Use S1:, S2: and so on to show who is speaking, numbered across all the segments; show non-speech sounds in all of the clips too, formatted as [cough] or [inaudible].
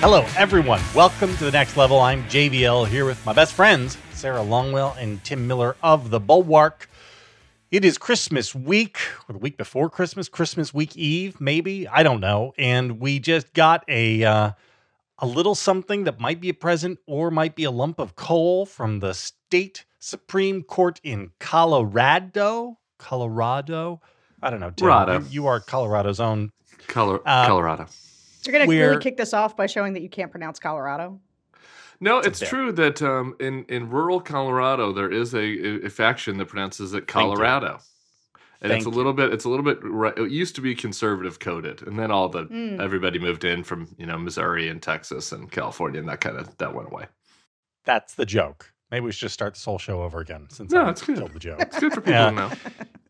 S1: Hello, everyone. Welcome to the next level. I'm JVL here with my best friends, Sarah Longwell and Tim Miller of the Bulwark. It is Christmas week, or the week before Christmas, Christmas week Eve, maybe. I don't know. And we just got a uh, a little something that might be a present or might be a lump of coal from the state Supreme Court in Colorado. Colorado. I don't know. Tim,
S2: Colorado.
S1: You, you are Colorado's own.
S2: Color-
S1: Uh,
S2: Colorado.
S3: You're gonna really kick this off by showing that you can't pronounce Colorado.
S2: No,
S1: It's
S2: it's true that um, in in rural Colorado there is a, a faction that pronounces it Colorado, and
S1: Thank
S2: it's a little bit it's a little bit ri- it used to be conservative coded, and then all the
S3: Mm.
S2: everybody moved in from you know Missouri and Texas and California, and that kind of that went away.
S1: That's the joke. Maybe we should just start this whole show over again since
S2: No,
S1: I
S2: it's good.
S1: killed the joke.
S2: It's good for [laughs] people
S1: Yeah.
S2: to know.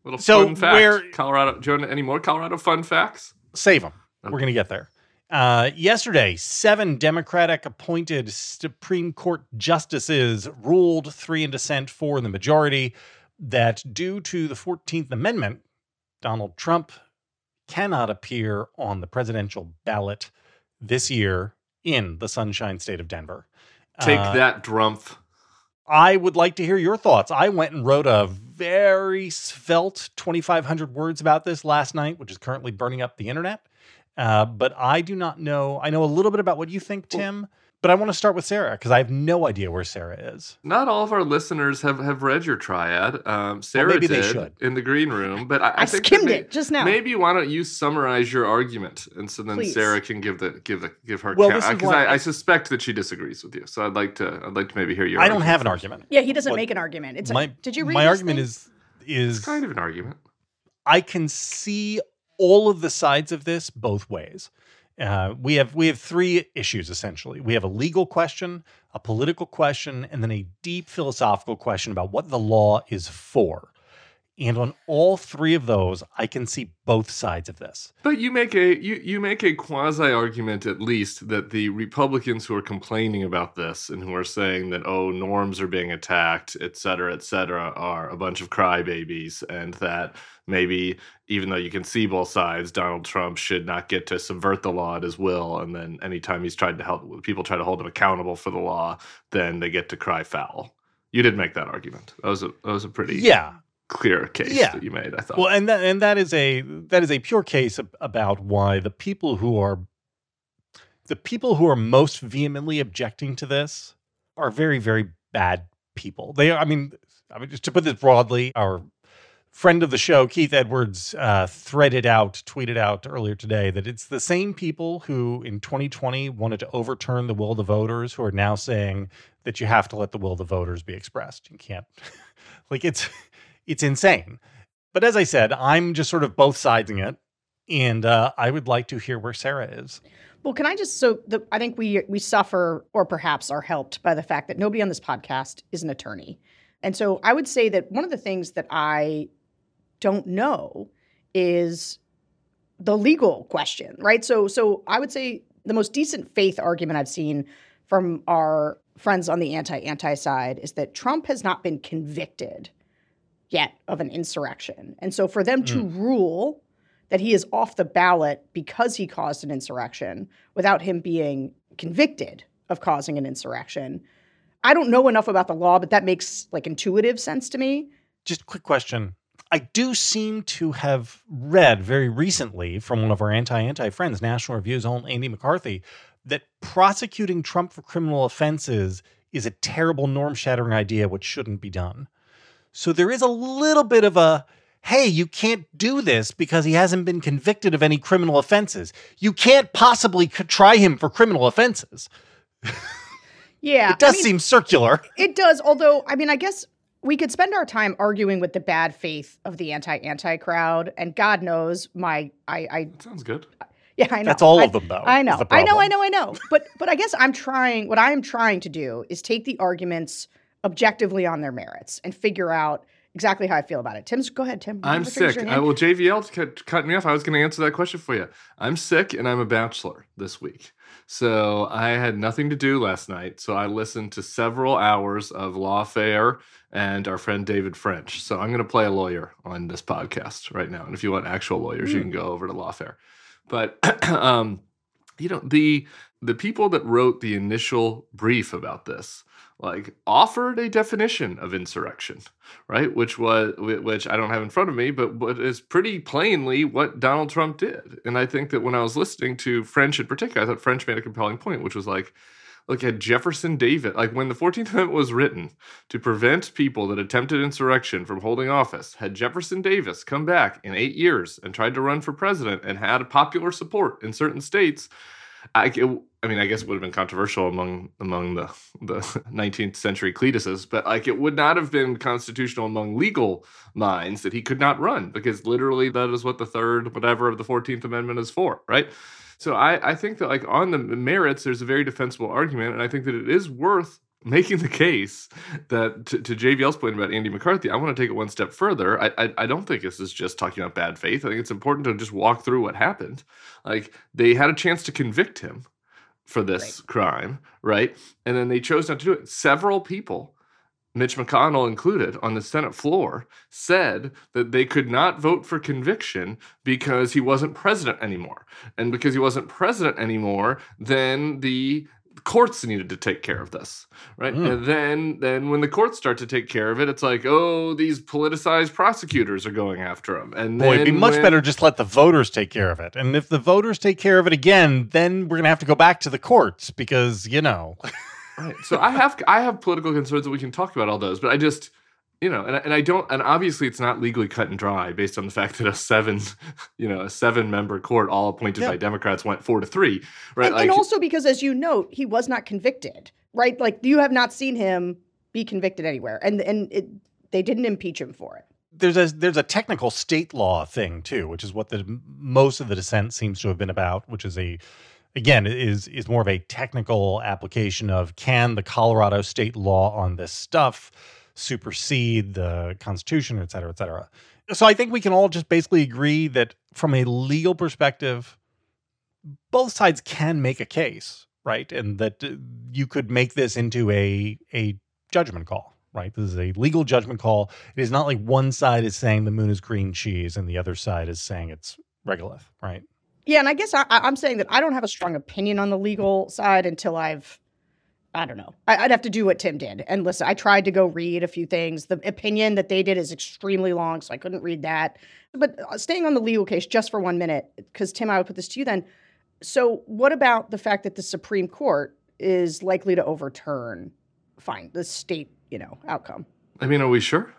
S2: Little
S1: So
S2: fun fact.
S1: where-
S2: Colorado? Do you want any more Colorado fun facts?
S1: Save them. We're going to get there. Uh, yesterday, seven Democratic appointed Supreme Court justices ruled three in dissent, four in the majority, that due to the 14th Amendment, Donald Trump cannot appear on the presidential ballot this year in the Sunshine State of Denver.
S2: Take
S1: Uh,
S2: that, Drumpf.
S1: I would like to hear your thoughts. I went and wrote a very svelte 2,500 words about this last night, which is currently burning up the internet. Uh, but I do not know. I know a little bit about what you think, Tim, but I want to start with Sarah because I have no idea where Sarah is.
S2: Not all of our listeners have, have read your triad. Um, Sarah
S1: maybe they
S2: did
S1: should.
S2: in the green room, but I, I,
S3: I,
S2: think
S3: skimmed
S2: may-
S3: it just now.
S2: Maybe why don't you summarize your argument, and so then
S3: Please.
S2: Sarah can give the give the give her
S1: Well,
S2: count
S1: this is
S2: because
S1: why
S2: I,
S1: I-
S2: I suspect that she disagrees with you. So I'd like to I'd like to maybe hear your.
S1: I don't have an argument.
S3: Yeah, he doesn't
S1: What-
S3: make an argument. It's
S1: my,
S3: a, did you read
S1: my argument
S3: thing?
S1: is is
S2: It's kind of an argument.
S1: I can see all of the sides of this both ways. Uh, we have we have three issues essentially. We have a legal question, a political question, and then a deep philosophical question about what the law is for. And on all three of those, I can see both sides of this.
S2: But you make a you you make a quasi argument at least that the Republicans who are complaining about this and who are saying that oh norms are being attacked, et cetera, et cetera, are a bunch of crybabies, and that maybe even though you can see both sides, Donald Trump should not get to subvert the law at his will, and then anytime he's tried to help people try to hold him accountable for the law, then they get to cry foul. You did make that argument. That was a that was a pretty
S1: Yeah.
S2: Clear case
S1: Yeah.
S2: that you made. I thought.
S1: Well, and that and that is a that is a pure case ab- about why the people who are the people who are most vehemently objecting to this are very very bad people. They are. I mean, I mean, just to put this broadly, our friend of the show, Keith Edwards, uh, threaded out, tweeted out earlier today that it's the same people who in 2020 wanted to overturn the will of the voters who are now saying that you have to let the will of the voters be expressed. You can't, [laughs] like, it's it's insane. But as I said, I'm just sort of both siding it, and uh, I would like to hear where Sarah is.
S3: Well, can I just so the, I think we we suffer or perhaps are helped by the fact that nobody on this podcast is an attorney. And so I would say that one of the things that I don't know is the legal question, right? So so I would say the most decent faith argument I've seen from our friends on the anti-anti side is that Trump has not been convicted yet of an insurrection. And so for them to mm. rule that he is off the ballot because he caused an insurrection without him being convicted of causing an insurrection. I don't know enough about the law, but that makes like intuitive sense to me.
S1: Just quick question. I do seem to have read very recently from one of our anti-anti friends, National Review's own Andy McCarthy, that prosecuting Trump for criminal offenses is a terrible norm-shattering idea which shouldn't be done. So there is a little bit of a hey, you can't do this because he hasn't been convicted of any criminal offenses. You can't possibly try him for criminal offenses.
S3: Yeah,
S1: it does
S3: I mean,
S1: seem circular.
S3: It does, although I mean, I guess we could spend our time arguing with the bad faith of the anti-anti crowd, and God knows my I I
S2: That sounds good.
S3: yeah I know
S1: That's all
S3: I-
S1: of them, though.
S3: I know, I know, I know, I know. But but I guess I'm trying. What I am trying to do is take the arguments objectively on their merits and figure out exactly how I feel about it. Tim's, go ahead, Tim.
S2: I'm sick. I will JVL cut, cut me off. I was going to answer that question for you. I'm sick and I'm a bachelor this week. So I had nothing to do last night. So I listened to several hours of Lawfare and our friend David French. So I'm going to play a lawyer on this podcast right now. And if you want actual lawyers, you
S3: Hmm.
S2: can go over to Lawfare. But [clears throat] um, you know the the people that wrote the initial brief about this like offered a definition of insurrection right? Which was which i don't have in front of me but but is pretty plainly what donald trump did. And i think that when i was listening to french in particular i thought french made a compelling point which was like look at jefferson davis like when the 14th amendment was written to prevent people that attempted insurrection from holding office had jefferson davis come back in eight years and tried to run for president and had popular support in certain states I, it, I mean, I guess it would have been controversial among among the the [laughs] 19th century Cletuses, but like it would not have been constitutional among legal minds that he could not run because literally that is what the third whatever of the 14th Amendment is for, right? So I, I think that like on the merits, there's a very defensible argument, and I think that it is worth making the case that to, to JVL's point about Andy McCarthy, I want to take it one step further. I, I, I don't think this is just talking about bad faith. I think it's important to just walk through what happened. Like they had a chance to convict him for this right. crime, right? And then they chose not to do it. Several people, Mitch McConnell included, on the Senate floor, said that they could not vote for conviction because he wasn't president anymore. And because he wasn't president anymore, then the courts needed to take care of this, right? Mm. And then then when the courts start to take care of it, it's like, oh, these politicized prosecutors are going after him. And
S1: boy, it'd be much when, better just let the voters take care of it. And if the voters take care of it again, then we're gonna have to go back to the courts because you know. [laughs]
S2: right. So I have I have political concerns that we can talk about all those, but I just you know, and, and I don't, and obviously it's not legally cut and dry based on the fact that a seven, [laughs] you know, a seven member court, all appointed yeah. by Democrats, went four to three, right?
S3: And, like, and also because, as you note, he was not convicted, right? Like you have not seen him be convicted anywhere, and and it, they didn't impeach him for it.
S1: There's a there's a technical state law thing too, which is what the most of the dissent seems to have been about, which is a again is is more of a technical application of can the Colorado state law on this stuff supersede the Constitution, et cetera, et cetera. So I think we can all just basically agree that from a legal perspective, both sides can make a case, right? And that uh, you could make this into a a judgment call, right? This is a legal judgment call. It is not like one side is saying the moon is green cheese and the other side is saying it's regolith, right?
S3: Yeah, and I guess I, I'm saying that I don't have a strong opinion on the legal side until I've I don't know. I, would have to do what Tim did. And listen, I tried to go read a few things. The opinion that they did is extremely long, so I couldn't read that. But uh, staying on the legal case just for one minute, because Tim, I would put this to you then. So, what about the fact that the Supreme Court is likely to overturn, fine, the state, you know, outcome?
S2: I mean, are we sure?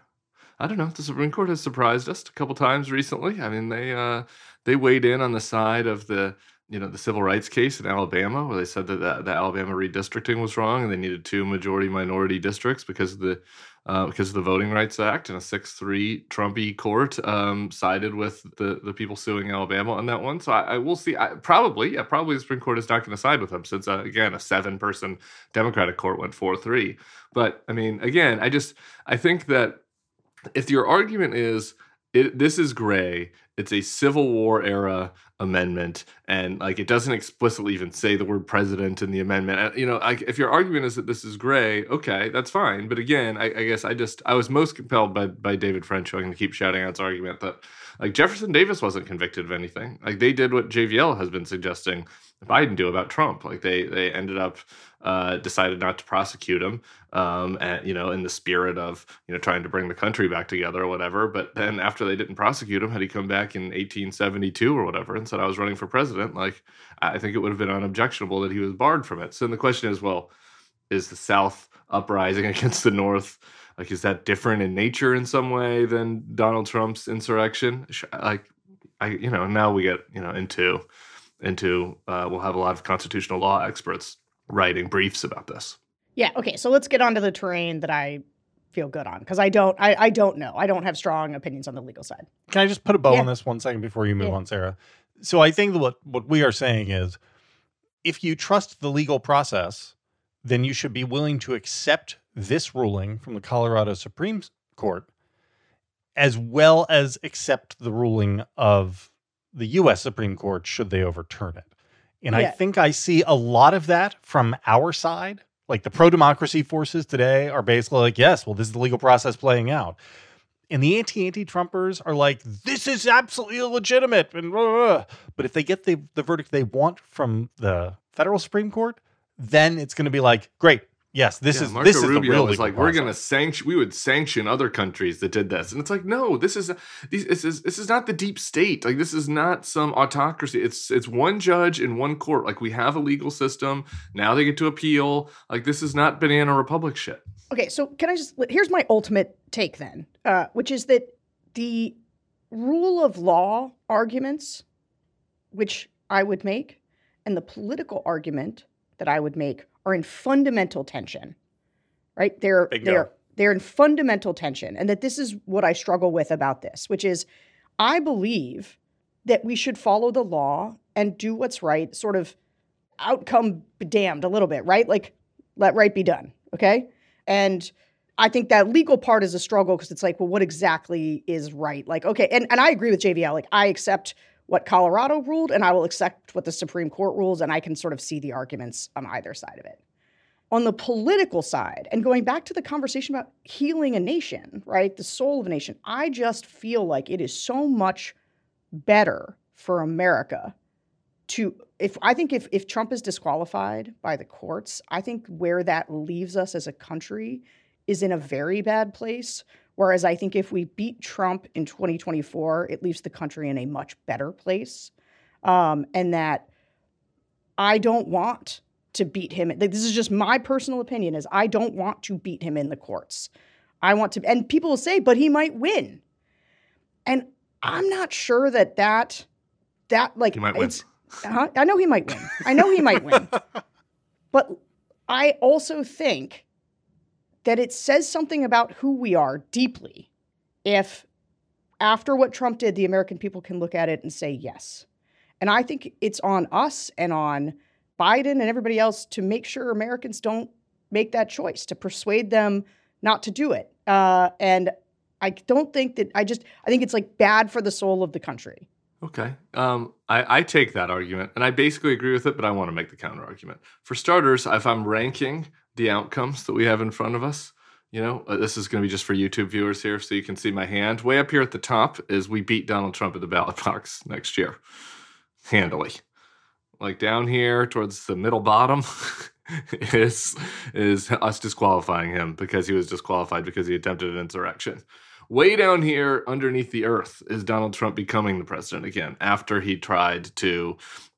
S2: I don't know. The Supreme Court has surprised us a couple times recently. I mean, they uh, they weighed in on the side of the you know the civil rights case in Alabama, where they said that the, the Alabama redistricting was wrong, and they needed two majority minority districts because of the uh, because of the Voting Rights Act, and a six three Trumpy court um, sided with the the people suing Alabama on that one. So I, I will see. I, probably, yeah, probably the Supreme Court is not going to side with them since uh, again a seven person Democratic court went four three. But I mean, again, I just I think that if your argument is it, this is gray it's a Civil War era amendment, and like it doesn't explicitly even say the word president in the amendment. You know, like if your argument is that this is gray, okay, that's fine. But again, I, I guess I just I was most compelled by by David French. Who I'm going to keep shouting out his argument that like Jefferson Davis wasn't convicted of anything. Like they did what JVL has been suggesting Biden do about Trump. Like they they ended up uh, decided not to prosecute him, um, and you know, in the spirit of you know trying to bring the country back together or whatever. But then after they didn't prosecute him, had he come back in 1872 or whatever and said I was running for president, like I think it would have been unobjectionable that he was barred from it. So the question is, well, is the South uprising [laughs] against the North? Like, is that different in nature in some way than Donald Trump's insurrection? Like, I, you know, now we get, you know, into, into, uh, we'll have a lot of constitutional law experts writing briefs about this.
S3: Yeah. Okay. So let's get onto the terrain that I feel good on because I don't, I, I don't know. I don't have strong opinions on the legal side.
S1: Can I just put a bow yeah. on this one second before you move yeah. on, Sarah? So I think what what we are saying is, if you trust the legal process, then you should be willing to accept this ruling from the Colorado Supreme Court, as well as accept the ruling of the U.S. Supreme Court should they overturn it. And yeah. I think I see a lot of that from our side. Like the pro democracy forces today are basically like, yes, well, this is the legal process playing out. And the anti anti Trumpers are like, this is absolutely illegitimate. And blah, blah, blah. but if they get the, the verdict they want from the federal Supreme Court, then it's going to be like, great, yes, this
S2: Yeah,
S1: is
S2: Marco
S1: this is the real
S2: was
S1: legal
S2: like, we're going to sanction. We would sanction other countries that did this, and it's like, no, this is these. This is this is not the deep state. Like this is not some autocracy. It's it's one judge in one court. Like we have a legal system. Now they get to appeal. Like this is not banana republic shit.
S3: Okay, so can I just here's my ultimate take then, uh, which is that the rule of law arguments, which I would make, and the political argument that I would make are in fundamental tension. Right? They're
S1: Bingo.
S3: they're they're in fundamental tension, and that this is what I struggle with about this, which is I believe that we should follow the law and do what's right, sort of outcome damned a little bit, right? Like let right be done. Okay. And I think that legal part is a struggle because it's like, well, what exactly is right? Like, okay, and, and I agree with JVL. Like, I accept what Colorado ruled and I will accept what the Supreme Court rules, and I can sort of see the arguments on either side of it. On the political side, and going back to the conversation about healing a nation, right? The soul of a nation, I just feel like it is so much better for America to if I think if if Trump is disqualified by the courts, I think where that leaves us as a country is in a very bad place. Whereas I think if we beat Trump in 2024, it leaves the country in a much better place. Um, and that I don't want to beat him. This is just my personal opinion: is I don't want to beat him in the courts. I want to, and people will say, but he might win. And I'm not sure that that that like
S2: He might win.
S3: I know he might win. I know he might win. [laughs] But I also think that it says something about who we are deeply if after what Trump did, the American people can look at it and say yes. And I think it's on us and on Biden and everybody else to make sure Americans don't make that choice, to persuade them not to do it. Uh, and I don't think that I just, I think it's like bad for the soul of the country.
S2: Okay. Um, I, I take that argument and I basically agree with it, but I want to make the counter argument. For starters, if I'm ranking the outcomes that we have in front of us, you know, uh, this is going to be just for YouTube viewers here, so you can see my hand. Way up here at the top is we beat Donald Trump at the ballot box next year handily. Like down here towards the middle bottom [laughs] is is us disqualifying him because he was disqualified because he attempted an insurrection. Way down here underneath the earth is Donald Trump becoming the president again after he tried to,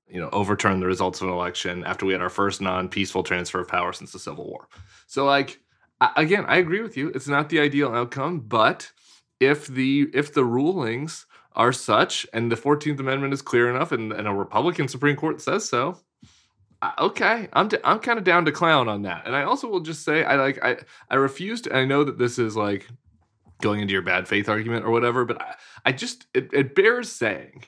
S2: you know, overturn the results of an election after we had our first non-peaceful transfer of power since the Civil War. So like I- again, I agree with you. It's not the ideal outcome, but if the if the rulings are such and the 14th amendment is clear enough and, and a republican supreme court says so okay i'm d- i'm kind of down to clown on that and i also will just say i like i i refuse to i know that this is like going into your bad faith argument or whatever but i, I just it, it bears saying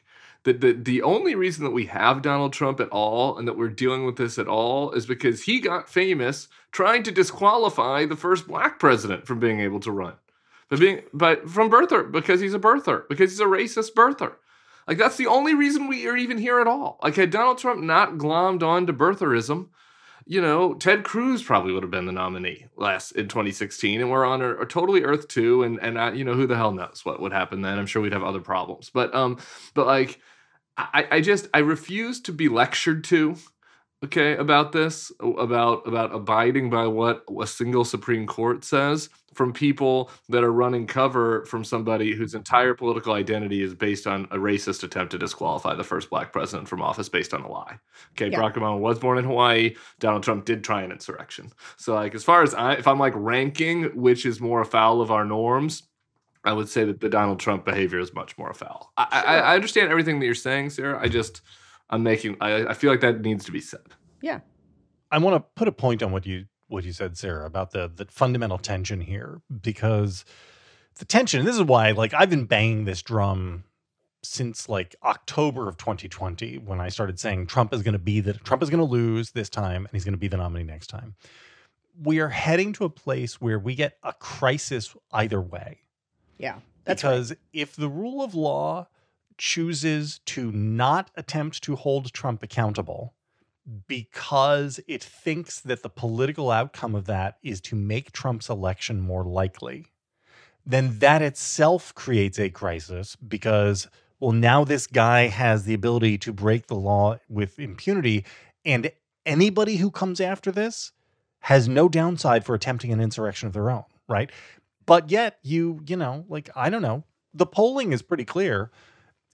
S2: that the, the only reason that we have Donald Trump at all and that we're dealing with this at all is because he got famous trying to disqualify the first black president from being able to run. But being but from birther because he's a birther, because he's a racist birther. Like that's the only reason we are even here at all. Like had Donald Trump not glommed on to birtherism, you know, Ted Cruz probably would have been the nominee last in 2016, and we're on a, a totally Earth two, and and I, you know who the hell knows what would happen then. I'm sure we'd have other problems, but um, but like, I I just I refuse to be lectured to, okay, about this about about abiding by what a single Supreme Court says from people that are running cover from somebody whose entire political identity is based on a racist attempt to disqualify the first black president from office based on a lie. Okay,
S3: Yeah.
S2: Barack Obama was born in Hawaii. Donald Trump did try an insurrection. So, like, as far as I, if I'm like ranking which is more afoul of our norms, I would say that the Donald Trump behavior is much more afoul. I, I,
S3: Sure.
S2: I understand everything that you're saying, Sarah. I just, I'm making, I, I feel like that needs to be said. Yeah.
S1: I want to put a point on what you what you said, Sarah, about the the fundamental tension here, because the tension. This is why, like, I've been banging this drum since like October of 2020 when I started saying Trump is going to be that Trump is going to lose this time and he's going to be the nominee next time. We are heading to a place where we get a crisis either way.
S3: Yeah. That's right.
S1: because if the rule of law chooses to not attempt to hold Trump accountable because it thinks that the political outcome of that is to make Trump's election more likely, then that itself creates a crisis because, well, now this guy has the ability to break the law with impunity. And anybody who comes after this has no downside for attempting an insurrection of their own, right? But yet, you, you know, like, I don't know, the polling is pretty clear.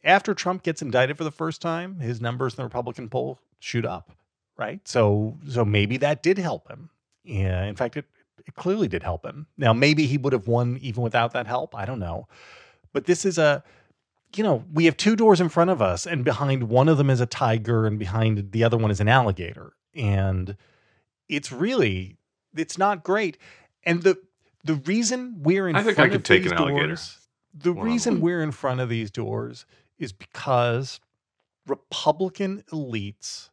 S1: After Trump gets indicted for the first time, his numbers in the Republican poll shoot up, right? So, so maybe that did help him. Yeah, in fact, it, it clearly did help him. Now, maybe he would have won even without that help. I don't know. But this is a, you know, we have two doors in front of us, and behind one of them is a tiger, and behind the other one is an alligator. And it's really, it's not great. And the the reason we're in
S2: I think I
S1: front
S2: could
S1: of
S2: take
S1: these
S2: an alligator.
S1: doors, the
S2: One
S1: reason
S2: them.
S1: we're in front of these doors is because Republican elites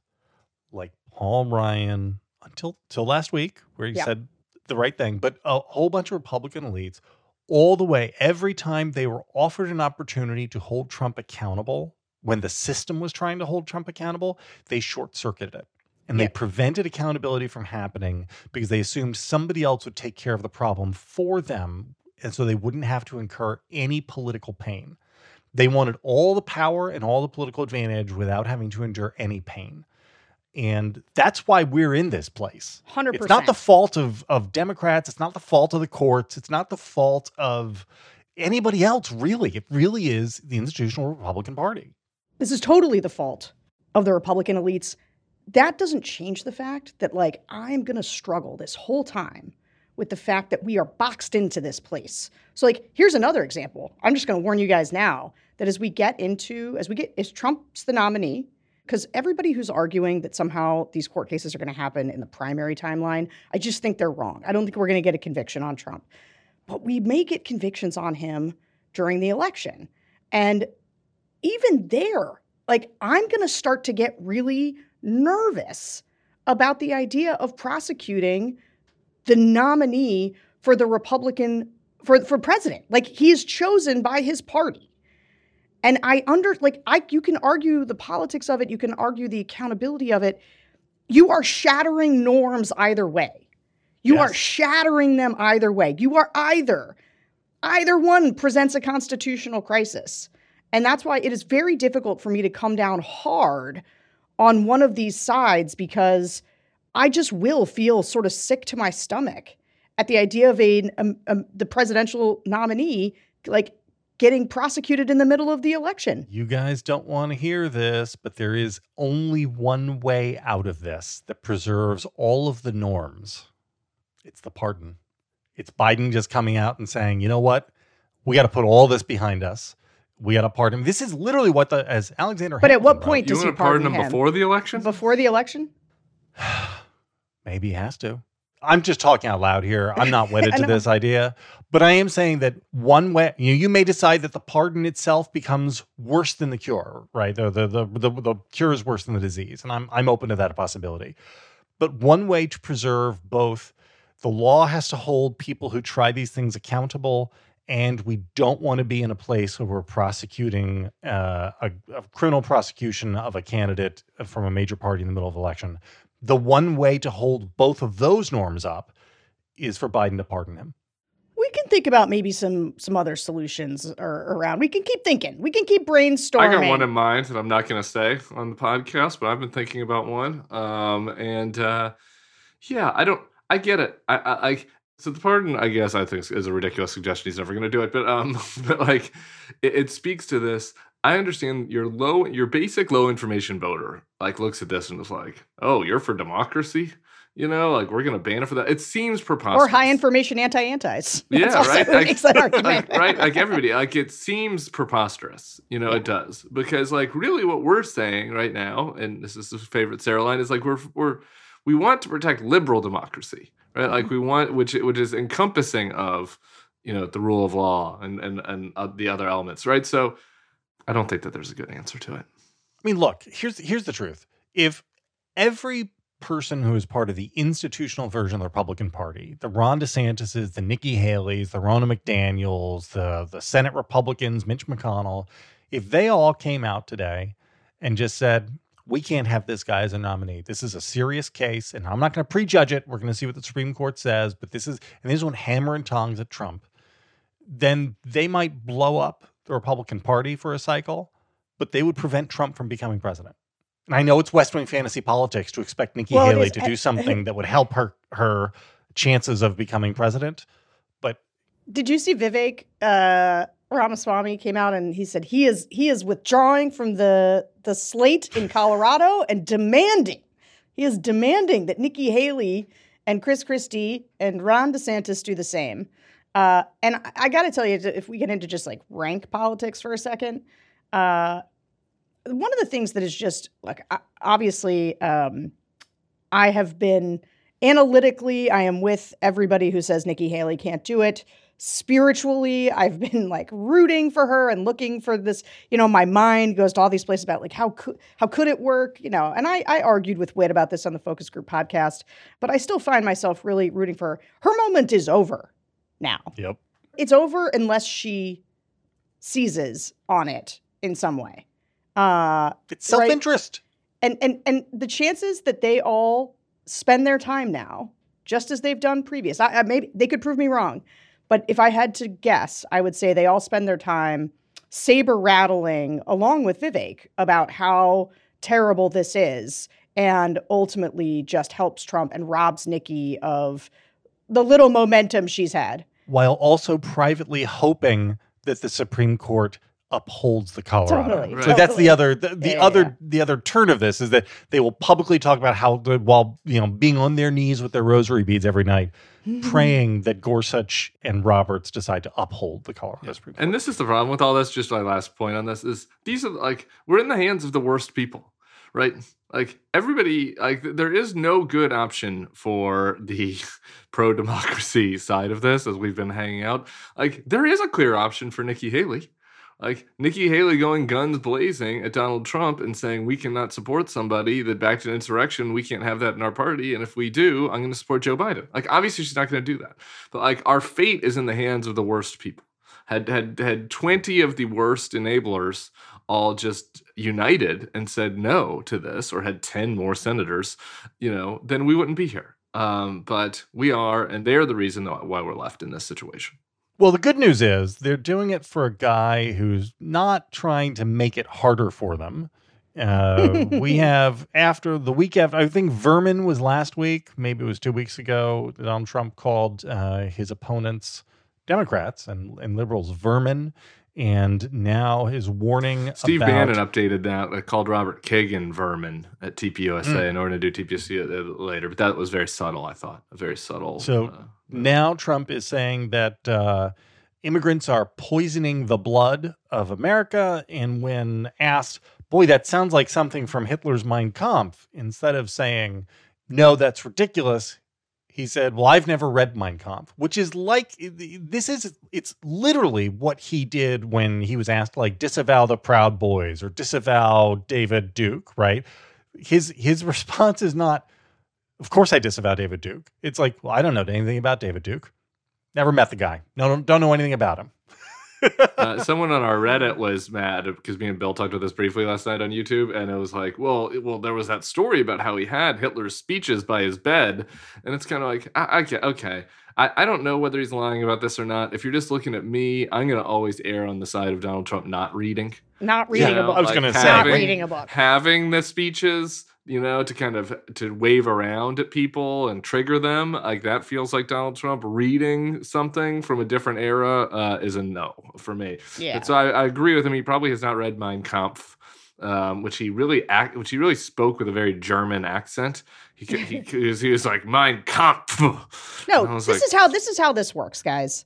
S1: like Paul Ryan until till last week, where he
S3: Yeah.
S1: said the right thing, but a whole bunch of Republican elites, all the way, every time they were offered an opportunity to hold Trump accountable, when the system was trying to hold Trump accountable, they short circuited it. And they prevented accountability from happening because they assumed somebody else would take care of the problem for them. And so they wouldn't have to incur any political pain. They wanted all the power and all the political advantage without having to endure any pain. And that's why we're in this place.
S3: 100%.
S1: It's not the fault of of Democrats. It's not the fault of the courts. It's not the fault of anybody else. Really, it really is the institutional Republican Party.
S3: this is totally the fault of the Republican elites. That doesn't change the fact that, like, I'm going to struggle this whole time with the fact that we are boxed into this place. So, like, here's another example. I'm just going to warn you guys now that as we get into, as we get, as Trump's the nominee, because everybody who's arguing that somehow these court cases are going to happen in the primary timeline, I just think they're wrong. I don't think we're going to get a conviction on Trump. But we may get convictions on him during the election. And even there, like I'm going to start to get really nervous about the idea of prosecuting the nominee for the Republican for for president. Like he is chosen by his party. And I under like I you can argue the politics of it, you can argue the accountability of it. You are shattering norms either way. You are shattering them either way. You are either either one presents a constitutional crisis. And that's why it is very difficult for me to come down hard on one of these sides because I just will feel sort of sick to my stomach at the idea of a, um, um, the presidential nominee like getting prosecuted in the middle of the election.
S1: You guys don't want to hear this, but there is only one way out of this that preserves all of the norms. It's the pardon. It's Biden just coming out and saying, you know what? We got to put all this behind us. We got to pardon him. This is literally what the, as Alexander
S3: But at what
S1: Hamilton wrote,
S3: point
S2: You
S3: does he
S2: want to pardon
S3: pardon
S2: him
S3: him?
S2: before the election?
S3: Before the election? [sighs]
S1: Maybe he has to. I'm just talking out loud here. I'm not wedded [laughs] to this idea, but I am saying that one way you know, you may decide that the pardon itself becomes worse than the cure, right? The the the the, the cure is worse than the disease, and I'm I'm open to that possibility. But one way to preserve both the law has to hold people who try these things accountable, and we don't want to be in a place where we're prosecuting uh, a, a criminal prosecution of a candidate from a major party in the middle of election. The one way to hold both of those norms up is for Biden to pardon him.
S3: We can think about maybe some some other solutions or, around. We can keep thinking. We can keep brainstorming.
S2: I got one in mind that I'm not going to say on the podcast, but I've been thinking about one. Um, and uh, yeah, I don't. I get it. I, I, I so the pardon, I guess, I think is a ridiculous suggestion. He's never going to do it, but um, [laughs] but like, it, it speaks to this. I understand your low, your basic low information voter like looks at this and is like, oh, you're for democracy. You know, like we're going to ban it for that. It seems preposterous.
S3: or high information anti-antis.
S2: Yeah,
S3: also
S2: right. Like,
S3: makes that [laughs] argument.
S2: like, right. Like everybody, like it seems preposterous. You know, it does because like really what we're saying right now, and this is the favorite Sarah line, is like we're we're we want to protect liberal democracy, right? Like we want which which is encompassing of you know the rule of law and and and uh, the other elements, right? So I don't think that there's a good answer to it.
S1: I mean, look, here's here's the truth. If every person who is part of the institutional version of the Republican Party, the Ron DeSantis's, the Nikki Haley's, the Ronna McDaniels, the the Senate Republicans, Mitch McConnell, if they all came out today and just said, we can't have this guy as a nominee. This is a serious case, and I'm not going to prejudge it. We're going to see what the Supreme Court says, but this is and this one hammer and tongs at Trump. then they might blow up the Republican Party for a cycle, but they would prevent Trump from becoming president. And I know it's West Wing fantasy politics to expect Nikki
S3: Well,
S1: Haley to do something that would help her her chances of becoming president. But
S3: Did you see Vivek uh, Ramaswamy came out and he said he is he is withdrawing from the the slate in Colorado and demanding he is demanding that Nikki Haley and Chris Christie and Ron DeSantis do the same. Uh, and I, I got to tell you, if we get into just like rank politics for a second, uh, one of the things that is just like obviously um, I have been analytically, I am with everybody who says Nikki Haley can't do it. Spiritually, I've [laughs] been like rooting for her and looking for this. You know, my mind goes to all these places about like how could how could it work? You know, and I I argued with Wit about this on the Focus Group podcast, but I still find myself really rooting for her. Her moment is over now.
S1: yep.
S3: It's over unless she seizes on it in some way. Uh,
S1: It's self-interest.
S3: and and and the chances that they all spend their time now just as they've done previous I, I maybe they could prove me wrong but if i had to guess i would say they all spend their time saber rattling along with vivek about how terrible this is and ultimately just helps trump and robs nikki of the little momentum she's had.
S1: While also privately hoping that the Supreme Court upholds the Colorado.
S3: Totally,
S2: Right.
S1: So that's the other the, the
S3: Yeah, yeah,
S1: other
S3: yeah.
S1: the other turn of this is that they will publicly talk about how the, while you know being on their knees with their rosary beads every night, mm-hmm. praying that Gorsuch and Roberts decide to uphold the Colorado Supreme Court.
S2: And this is the problem with all this. Just my last point on this is these are like we're in the hands of the worst people, right? Like everybody, like there is no good option for the [laughs] pro democracy side of this as we've been hanging out. Like there is a clear option for Nikki Haley. Like Nikki Haley going guns blazing at Donald Trump and saying we cannot support somebody that backed an insurrection. We can't have that in our party. And if we do, I'm going to support Joe Biden. Like obviously she's not going to do that. But like our fate is in the hands of the worst people had had had 20 of the worst enablers all just united and said no to this or had 10 more senators you know then we wouldn't be here um, but we are and they're the reason why we're left in this situation
S1: Well, the good news is they're doing it for a guy who's not trying to make it harder for them. Uh, [laughs] we have after the week after, I think Vermin was last week, maybe it was two weeks ago. Donald Trump called uh, his opponents, Democrats and, and liberals, vermin. And now his warning
S2: steve
S1: about,
S2: bannon updated that uh, called robert kagan vermin at tpusa
S1: Mm.
S2: in order to do tpusa later but that was very subtle i thought a very subtle
S1: So
S2: uh,
S1: now Trump is saying that uh, immigrants are poisoning the blood of America. And when asked, boy, that sounds like something from Hitler's Mein Kampf, instead of saying, no, that's ridiculous, he said, well, I've never read Mein Kampf, which is like, this is, it's literally what he did when he was asked, like, disavow the Proud Boys or disavow David Duke, right? His, his [laughs] response is not, of course, I disavow David Duke. It's like, well, I don't know anything about David Duke. Never met the guy. No, don't, don't know anything about him. [laughs]
S2: uh, someone on our Reddit was mad because me and Bill talked about this briefly last night on YouTube, and it was like, well, it- well, there was that story about how he had Hitler's speeches by his bed, and it's kind of like, I, okay, okay, I, I don't know whether he's lying about this or not. If you're just looking at me, I'm gonna always err on the side of Donald Trump not reading,
S3: not reading
S1: Yeah,
S3: a book
S1: I was gonna say.
S3: not reading a book
S2: having the speeches. You know, to kind of to wave around at people and trigger them, like that feels like Donald Trump reading something from a different era uh, is a no for me.
S3: yeah
S2: And so I, I agree with him. He probably has not read Mein Kampf, um, which he really act, which he really spoke with a very German accent. He he, [laughs] he, was, he was like Mein Kampf.
S3: No,
S2: And I was
S3: this
S2: like-
S3: is how this is how this works, guys.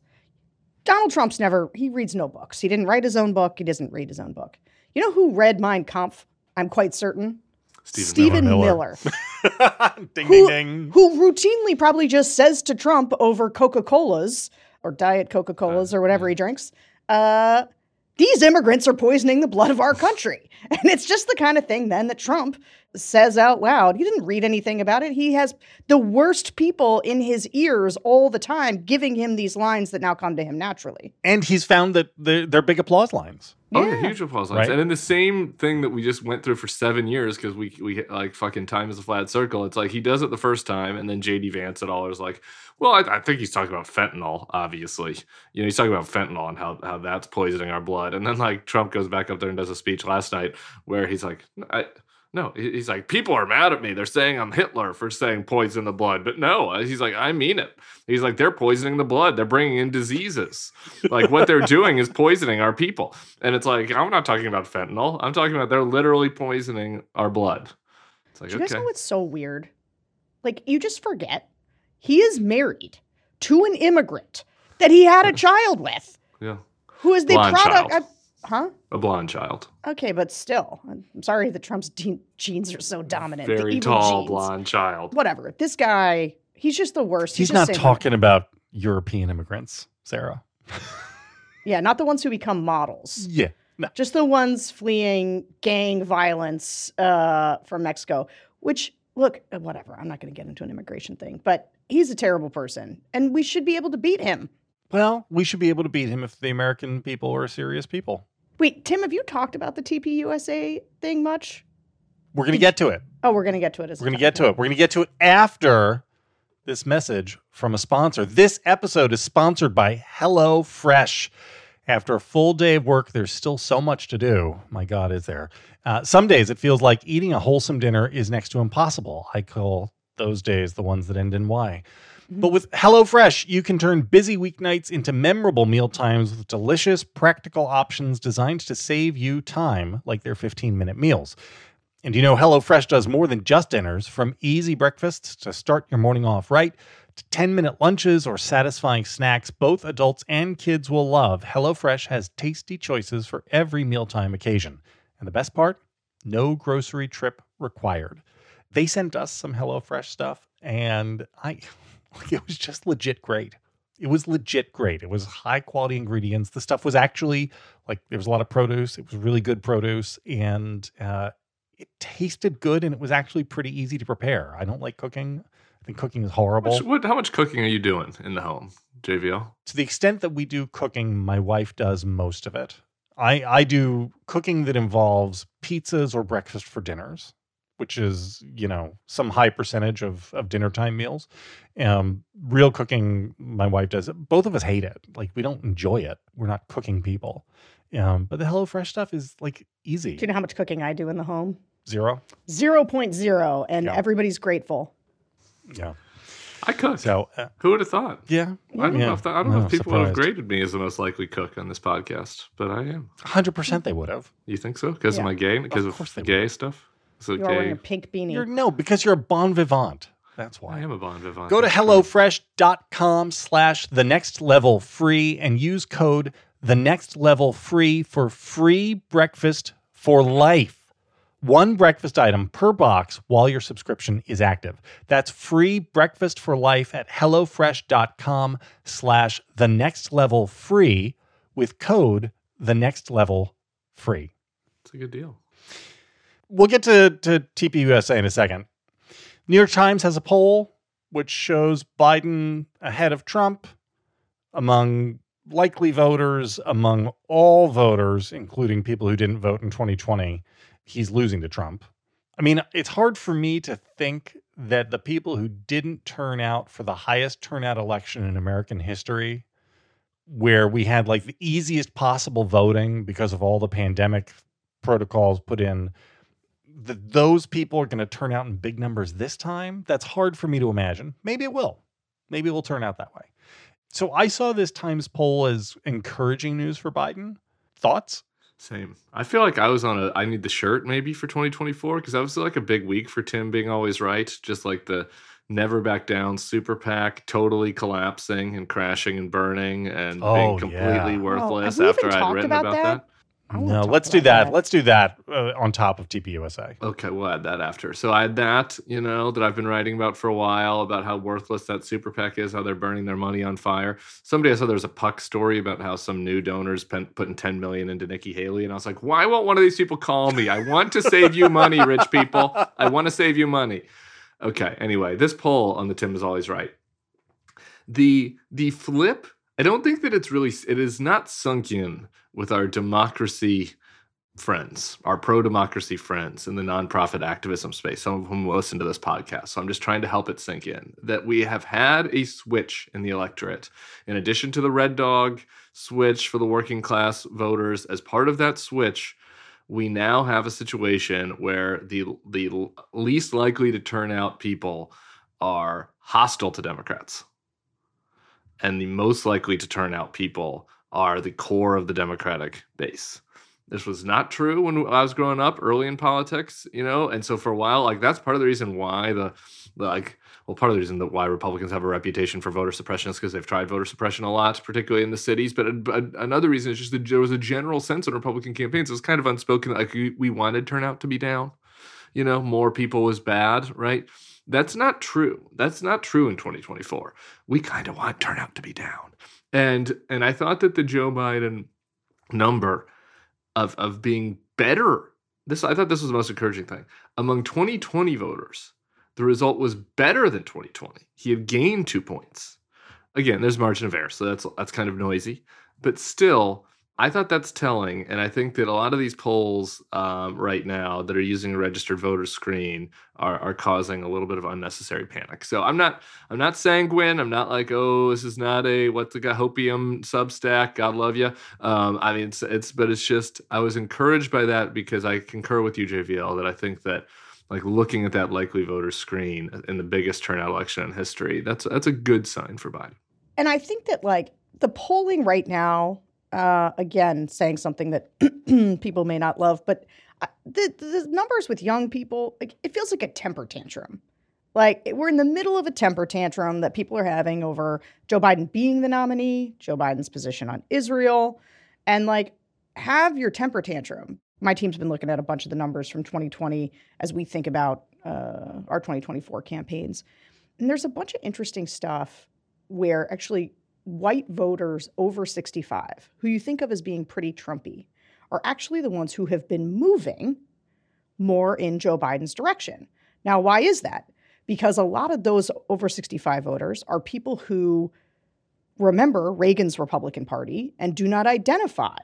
S3: Donald Trump's never he reads no books. He didn't write his own book. He doesn't read his own book. You know who read Mein Kampf? I'm quite certain.
S2: Stephen
S3: Stephen
S1: Miller.
S3: Miller, [laughs]
S1: ding,
S3: Who-
S1: ding, ding.
S3: who routinely probably just says to Trump over Coca Colas or Diet Coca Colas
S2: Uh,
S3: or whatever he drinks, uh, these immigrants are poisoning the blood of our country. [laughs] And it's just the kind of thing then that Trump says out loud. He didn't read anything about it. He has the worst people in his ears all the time giving him these lines that now come to him naturally.
S1: And he's found that they're, they're big applause lines.
S2: Oh yeah, huge applause lines.
S1: Right.
S2: And in the same thing that we just went through for seven years because we we like fucking time is a flat circle. It's like he does it the first time, and then JD Vance at all is like, well, I, I think he's talking about fentanyl. Obviously, you know, he's talking about fentanyl and how how that's poisoning our blood. And then like Trump goes back up there and does a speech last night where he's like, I. No, he's like, people are mad at me. They're saying I'm Hitler for saying poison the blood. But no, uh, he's like, I mean it. He's like, they're poisoning the blood. They're bringing in diseases. Like, what they're doing is poisoning our people. And it's like, I'm not talking about fentanyl. I'm talking about they're literally poisoning our blood. It's like,
S3: Do you guys know what's so weird? Like, you just forget he is married to an immigrant that he had a [laughs] child with,
S2: Yeah.
S3: who is the
S2: Blonde
S3: product.
S2: child.
S3: Of, huh?
S2: A blonde child.
S3: Okay, but still, I'm sorry that Trump's de- genes are so dominant.
S2: Very tall
S3: genes.
S2: blonde child.
S3: Whatever. This guy, he's just the worst.
S1: He's
S3: just
S1: not
S3: saying-
S1: talking about European immigrants, Sarah. [laughs]
S3: Yeah, not the ones who become models.
S1: Yeah. No.
S3: just the ones fleeing gang violence uh, from Mexico. Which, look, uh, whatever. I'm not going to get into an immigration thing, but he's a terrible person, and we should be able to beat him.
S1: Well, we should be able to beat him if the American people are serious people.
S3: Wait, Tim, have you talked about the TPUSA thing much?
S1: We're going to get to it.
S3: Oh, we're going to get to it. As
S1: We're going to get to it. We're going to get to it after this message from a sponsor. This episode is sponsored by HelloFresh. After a full day of work, there's still so much to do. My God, is there? Uh, some days it feels like eating a wholesome dinner is next to impossible. I call those days the ones that end in Y. But with HelloFresh, you can turn busy weeknights into memorable meal times with delicious, practical options designed to save you time, like their 15 minute meals. And you know, HelloFresh does more than just dinners, from easy breakfasts to start your morning off right, to 10 minute lunches or satisfying snacks both adults and kids will love. HelloFresh has tasty choices for every mealtime occasion. And the best part? No grocery trip required. They sent us some HelloFresh stuff, and I, [laughs] it was just legit great. It was legit great. It was high quality ingredients. The stuff was actually like there was a lot of produce. It was really good produce, and uh, it tasted good, and it was actually pretty easy to prepare. I don't like cooking. I think cooking is horrible.
S2: Which, what, how much cooking are you doing in the home, JVL?
S1: to the extent that we do cooking, my wife does most of it. I I do cooking that involves pizzas or breakfast for dinners, which is you know some high percentage of of dinner time meals. Um, real cooking, my wife does. It. Both of us hate it. Like we don't enjoy it. We're not cooking people. Um, but the HelloFresh stuff is like easy.
S3: Do you know how much cooking I do in the home?
S1: Zero.
S3: 0.0, and
S1: Yeah.
S3: everybody's grateful.
S1: Yeah.
S2: I cook.
S1: So uh,
S2: Who would have thought?
S1: yeah,
S2: I don't
S1: Yeah.
S2: know if that, I don't
S1: No,
S2: know if people would have graded me as the most likely cook on this podcast, but I am.
S1: hundred percent they would have.
S2: You think so? Because
S3: Yeah.
S2: of my gay, because of,
S1: course they
S2: gay stuff. So
S3: You are wearing a pink beanie.
S1: You're no because you're a bon vivant. That's why.
S2: I am a bon vivant.
S1: Go to. HelloFresh.com slash the next level free and use code the next level free for free breakfast for life. One breakfast item per box while your subscription is active. That's free breakfast for life at HelloFresh.com slash the next level free with code the next level free.
S2: It's a good deal.
S1: We'll get to, to TPUSA in a second. New York Times has a poll which shows Biden ahead of Trump among likely voters, among all voters, including people who didn't vote in 2020. He's losing to Trump. I mean, it's hard for me to think that the people who didn't turn out for the highest turnout election in American history, where we had like the easiest possible voting because of all the pandemic protocols put in, that those people are going to turn out in big numbers this time, that's hard for me to imagine. Maybe it will. Maybe it will turn out that way. So I saw this Times poll as encouraging news for Biden. Thoughts?
S2: Same. I feel like I was on a I need the shirt maybe for 2024 because that was like a big week for Tim being always right. Just like the never back down super PAC totally collapsing and crashing and burning and
S1: Oh,
S2: being completely
S1: yeah.
S2: Oh, worthless
S3: have we
S2: after I'd written
S3: about
S2: about,
S3: that?
S2: that.
S3: I wanna
S1: No, let's do that.
S3: that.
S1: Let's do that uh, on top of TPUSA.
S2: Okay, we'll add that after. So I had that, you know, that I've been writing about for a while about how worthless that super PAC is, how they're burning their money on fire. Somebody I saw there was a puck story about how some new donors pen, putting 10 million into Nikki Haley. And I was like, why won't one of these people call me? I want to save you money, rich people. I want to save you money. Okay, anyway, this poll on the Tim is always right. The the flip, I don't think that it's really it is not sunk in with our democracy friends, our pro democracy friends in the nonprofit activism space, some of whom listen to this podcast. So I'm just trying to help it sink in that we have had a switch in the electorate. In addition to the red dog switch for the working class voters, as part of that switch, we now have a situation where the the least likely to turn out people are hostile to Democrats. And the most likely to turn out people are the core of the Democratic base. This was not true when I was growing up early in politics, you know, and so for a while, like that's part of the reason why the, the like well, part of the reason that why Republicans have a reputation for voter suppression is because they've tried voter suppression a lot, particularly in the cities. But, another reason is just that there was a general sense in Republican campaigns. It was kind of unspoken, like we, we wanted turnout to be down. You know, more people was bad, right? That's not true. That's not true in 2024. We kind of want turnout to be down. And and I thought that the Joe Biden number of of being better. This I thought this was the most encouraging thing among 2020 voters. The result was better than 2020. He had gained two points. Again, there's margin of error, so that's that's kind of noisy, but still, I thought that's telling, and I think that a lot of these polls um, right now that are using a registered voter screen are, are causing a little bit of unnecessary panic. So I'm not I'm not sanguine. I'm not like oh this is not a what's the hopium Substack. God love you. Um, I mean it's it's but it's just I was encouraged by that because I concur with you JVL that I think that like looking at that likely voter screen in the biggest turnout election in history that's that's a good sign for Biden.
S3: And I think that like the polling right now uh, again, saying something that [clears throat] people may not love, but uh, the, the numbers with young people, like, it feels like a temper tantrum. Like we're in the middle of a temper tantrum that people are having over Joe Biden being the nominee, Joe Biden's position on Israel, and like have your temper tantrum. My team's been looking at a bunch of the numbers from 2020 as we think about uh, our 2024 campaigns, and there's a bunch of interesting stuff where actually white voters over 65, who you think of as being pretty Trumpy, are actually the ones who have been moving more in Joe Biden's direction. Now, why is that? Because a lot of those over 65 voters are people who remember Reagan's Republican Party and do not identify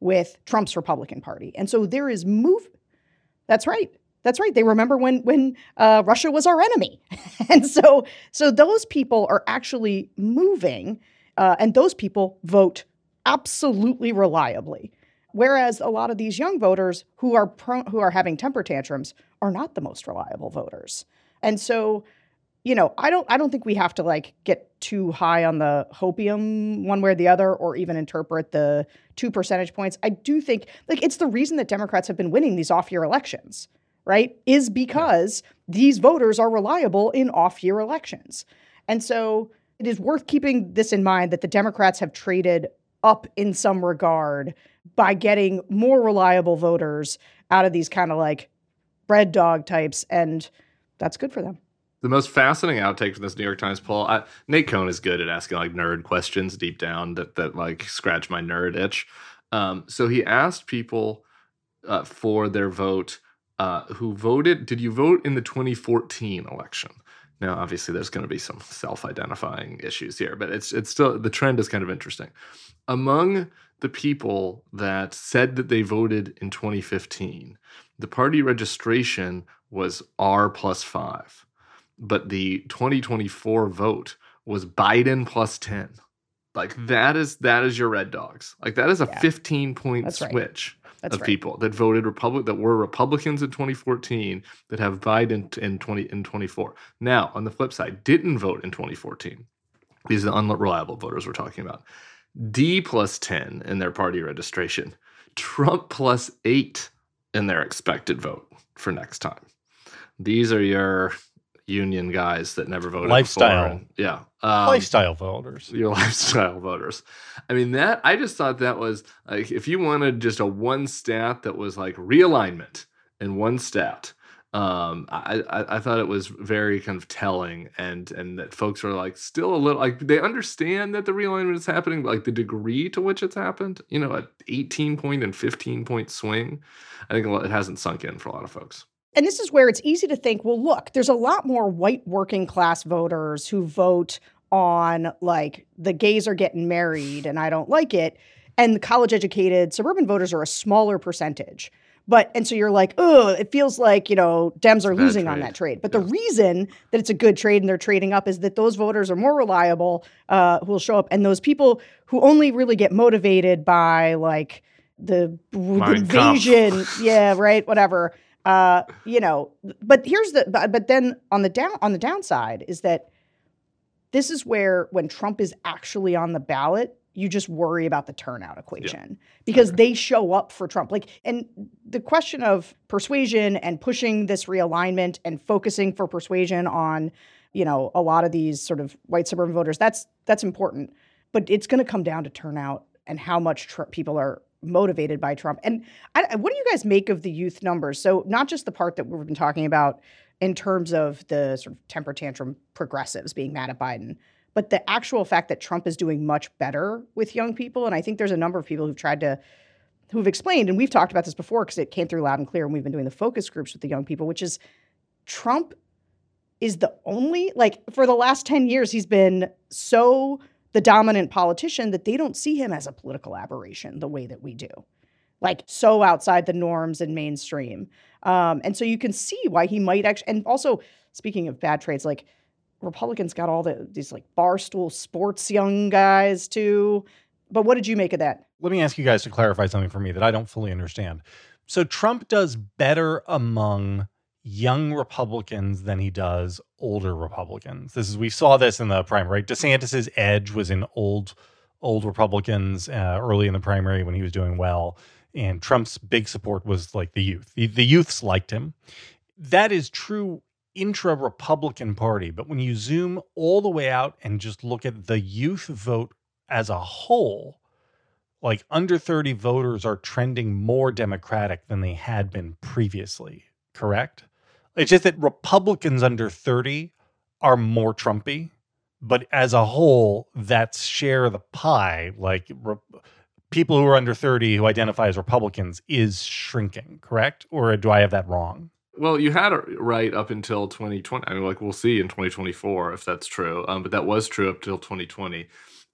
S3: with Trump's Republican Party. And so there is move. That's right. That's right. They remember when when uh, Russia was our enemy, [laughs] and so so those people are actually moving uh, and those people vote absolutely reliably. Whereas a lot of these young voters who are who are having temper tantrums are not the most reliable voters. And so, you know, I don't I don't think we have to like get too high on the hopium one way or the other, or even interpret the two percentage points. I do think like it's the reason that Democrats have been winning these off year elections, right? Is because these voters are reliable in off year elections. And so it is worth keeping this in mind that the Democrats have traded up in some regard by getting more reliable voters out of these kind of like red dog types, and that's good for them.
S2: The most fascinating outtake from this New York Times poll, I, Nate Cohn is good at asking like nerd questions deep down that that like scratch my nerd itch. Um, so he asked people uh, for their vote uh, who voted. Did you vote in the 2014 election? Now, obviously, there's going to be some self-identifying issues here, but it's it's still the trend is kind of interesting. Among the people that said that they voted in 2015, the party registration was R plus five, but the 2024 vote was Biden plus 10. Like that is that is your red dogs. Like that is a
S3: Yeah.
S2: 15 point
S3: That's right. That's
S2: of
S3: right.
S2: people that voted Republic that were Republicans in 2014 that have Biden in 20 in 24. Now, on the flip side, didn't vote in 2014. These are the unreliable voters we're talking about. D plus 10 in their party registration. Trump plus 8 in their expected vote for next time. These are your union guys that never voted.
S1: Lifestyle.
S2: before, yeah. Um,
S1: Lifestyle voters.
S2: your [laughs] lifestyle voters. I mean that I just thought that was like if you wanted just a one stat that was like realignment in one stat. Um, I, I I thought it was very kind of telling, and and that folks are like still a little like they understand that the realignment is happening, but like the degree to which it's happened, you know, a 18 point and 15 point swing, I think it hasn't sunk in for a lot of folks.
S3: And this is where it's easy to think, well, look, there's a lot more white working class voters who vote on like the gays are getting married and I don't like it. And the college educated suburban voters are a smaller percentage. But and so you're like, oh, it feels like, you know, Dems are losing on that trade. But the reason that it's a good trade and they're trading up is that those voters are more reliable, uh, who will show up. And those people who only really get motivated by like the, the invasion, yeah, right, whatever. Uh, you know, but here's the but, but then on the down on the downside is that this is where when Trump is actually on the ballot, you just worry about the turnout equation because they show up for Trump. Like and the question of persuasion and pushing this realignment and focusing for persuasion on, you know, a lot of these sort of white suburban voters, that's that's important. But it's going to come down to turnout and how much tr- people are motivated by Trump. And I, what do you guys make of the youth numbers? So not just the part that we've been talking about in terms of the sort of temper tantrum progressives being mad at Biden, but the actual fact that Trump is doing much better with young people. And I think there's a number of people who've tried to who've explained, and we've talked about this before because it came through loud and clear, and we've been doing the focus groups with the young people, which is Trump is the only like for the last 10 years he's been so the dominant politician that they don't see him as a political aberration the way that we do. Like so outside the norms and mainstream. Um, and so you can see why he might actually and also speaking of bad trades like republicans got all the these like barstool sports young guys too. But what did you make of that?
S1: Let me ask you guys to clarify something for me that I don't fully understand. So Trump does better among young Republicans than he does older Republicans. This is we saw this in the primary. Right? DeSantis's edge was in old old Republicans uh, early in the primary when he was doing well, and Trump's big support was like the youth. The, the youths liked him. That is true intra Republican Party, but when you zoom all the way out and just look at the youth vote as a whole, like under 30 voters are trending more Democratic than they had been previously, correct? It's just that Republicans under 30 are more Trumpy, but as a whole, that share the pie, like re- people who are under 30 who identify as Republicans, is shrinking, correct? Or do I have that wrong?
S2: Well, you had it right up until 2020. I mean, like we'll see in 2024 if that's true. Um, but that was true up till 2020. And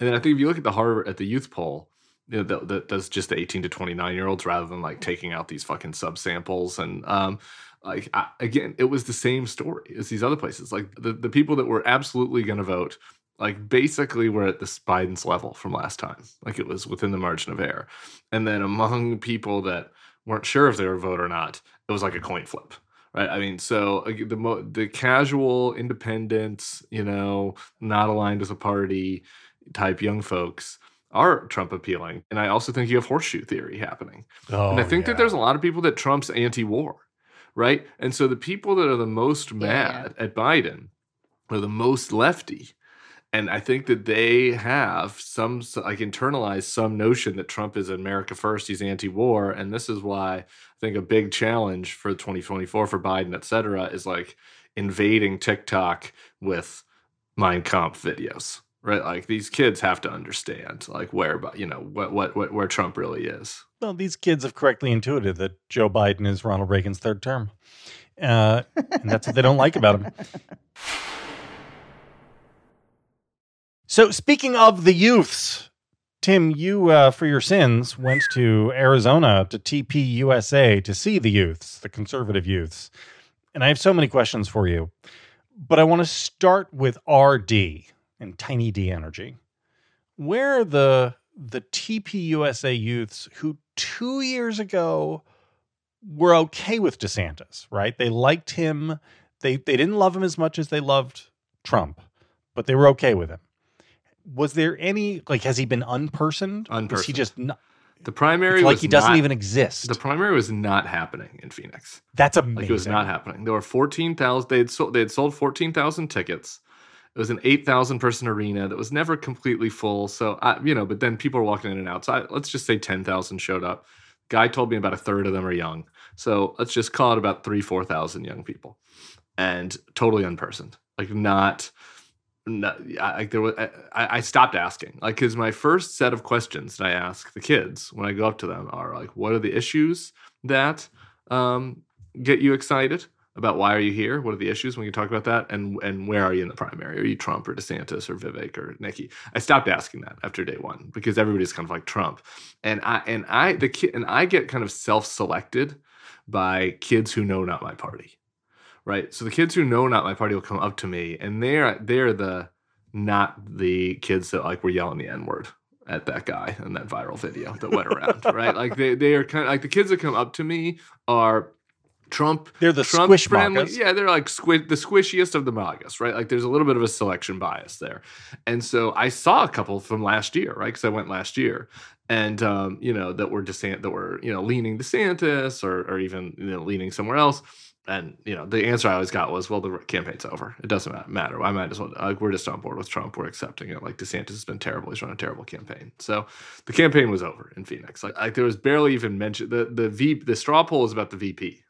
S2: then I think if you look at the Harvard at the youth poll, you know, that, that, that's just the 18 to 29 year olds rather than like taking out these fucking subsamples. And um, like I, again, it was the same story as these other places. Like the, the people that were absolutely going to vote, like basically were at this Biden's level from last time. Like it was within the margin of error. And then among people that weren't sure if they were vote or not, it was like a coin flip right? I mean, so the mo- the casual independents, you know, not aligned with a party type young folks are Trump appealing, and I also think you have horseshoe theory happening,
S1: Oh,
S2: and I oh, think that there's a lot of people that Trump's anti-war, right? And so the people that are the most
S3: Yeah.
S2: mad at Biden are the most lefty. And I think that they have some like internalized some notion that Trump is America first, he's anti-war, and this is why I think a big challenge for 2024 for Biden, et cetera, is like invading TikTok with Mein Kampf videos, right? Like these kids have to understand like where, you know, what what, what where Trump really is.
S1: Well, these kids have correctly intuited that Joe Biden is Ronald Reagan's third term. Uh, and that's what they don't like about him. [laughs] So, speaking of the youths, Tim, you, uh, for your sins, went to Arizona to TP USA to see the youths, the conservative youths. And I have so many questions for you. But I want to start with RD and Tiny D Energy. Where the the TP USA youths who two years ago were okay with DeSantis, right? They liked him. They they didn't love him as much as they loved Trump, but they were okay with him. Was there any like has he been unpersoned? Was he just not,
S2: The primary
S1: like he doesn't
S2: not-
S1: even exist.
S2: The primary was not happening in Phoenix.
S1: That's amazing.
S2: Like it was not happening. There were fourteen thousand. They had sold. They had sold fourteen thousand tickets. It was an eight thousand person arena that was never completely full. So I, you know, but then people were walking in and out. So I, let's just say ten thousand showed up. Guy told me about a third of them are young. So let's just call it about three, four thousand young people, and totally unpersoned. Like not. No, I, like there was, I, I stopped asking, like, because my first set of questions that I ask the kids when I go up to them are like, what are the issues that um, get you excited about why are you here? What are the issues when you talk about that? And and where are you in the primary? Are you Trump or DeSantis or Vivek or Nikki? I stopped asking that after day one because everybody's kind of like Trump, and I and I the kid and I get kind of self-selected by kids who know not my party, right? So the kids who know not my party will come up to me, and they're they're the not the kids that like were yelling the n word at that guy in that viral video that went around, right? Like they they are kind of like the kids that come up to me are Trump
S1: They're the
S2: Trump
S1: squish
S2: friendly. Yeah, they're like squish, the squishiest of the MAGAs, right? Like there's a little bit of a selection bias there. And so I saw a couple from last year, right? Because I went last year. And um, you know, that were DeSant that were, you know, leaning DeSantis or or even you know, leaning somewhere else. And you know, the answer I always got was, "Well, the campaign's over. It doesn't matter. I might as well. Like, we're just on board with Trump. We're accepting it. Like DeSantis has been terrible. He's run a terrible campaign. So the campaign was over in Phoenix. Like, like there was barely even mention. The the V the straw poll was about the VP.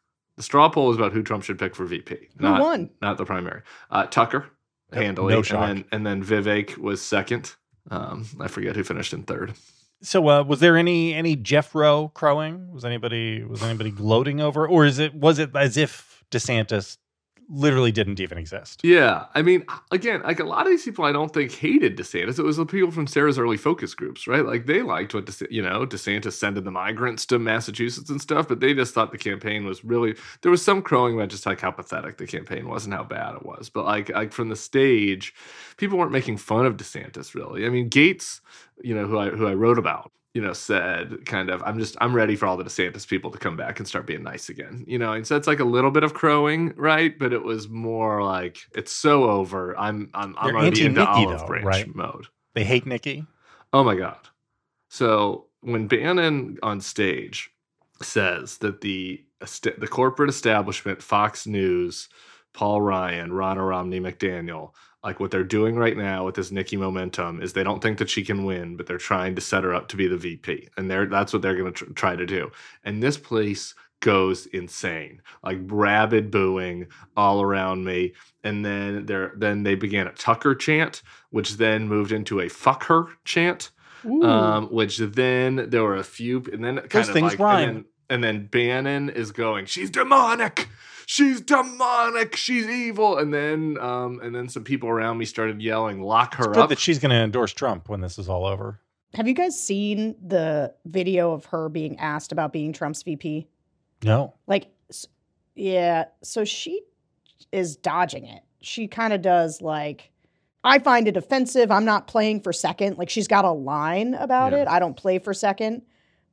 S2: The straw poll was about who Trump should pick for VP,
S3: Who
S2: not
S3: won?
S2: not the primary. Uh, Tucker
S1: Yep,
S2: handily,
S1: no shock.
S2: and then and then Vivek was second. Um, I forget who finished in third.
S1: So, uh, was there any any Jeff Roe crowing? Was anybody was anybody gloating over, or is it was it as if DeSantis literally didn't even exist?
S2: Yeah, I mean, again, like a lot of these people, I don't think hated DeSantis. It was the people from Sarah's early focus groups, right? Like they liked what DeSantis, you know DeSantis sending the migrants to Massachusetts and stuff, but they just thought the campaign was really. There was some crowing about just like how pathetic the campaign was and how bad it was, but like like from the stage, people weren't making fun of DeSantis really. I mean, Gaetz, you know, who I who I wrote about you know, said kind of, I'm just, I'm ready for all the DeSantis people to come back and start being nice again, you know, and so it's like a little bit of crowing, right? But it was more like, it's so over. I'm, I'm, I'm
S1: They're
S2: already into olive
S1: though,
S2: branch
S1: right?
S2: mode.
S1: They hate Nikki.
S2: Oh my God. So when Bannon on stage says that the, the corporate establishment, Fox News, Paul Ryan, Ronna Romney McDaniel, like what they're doing right now with this Nikki momentum is they don't think that she can win, but they're trying to set her up to be the VP, and they're that's what they're going to tr- try to do. And this place goes insane, like rabid booing all around me. And then there, then they began a Tucker chant, which then moved into a "fuck her" chant, um, which then there were a few, and then kind
S1: Those
S2: of
S1: things
S2: like,
S1: rhyme.
S2: And then, and then Bannon is going, "She's demonic." She's demonic. She's evil, and then, um, and then some people around me started yelling, "Lock her
S1: It's good
S2: up!"
S1: that she's going to endorse Trump when this is all over.
S3: Have you guys seen the video of her being asked about being Trump's VP?
S1: No,
S3: Like, yeah. So she is dodging it. She kind of does like, I find it offensive. I'm not playing for second. Like, she's got a line about
S2: Yeah.
S3: it. I don't play for second,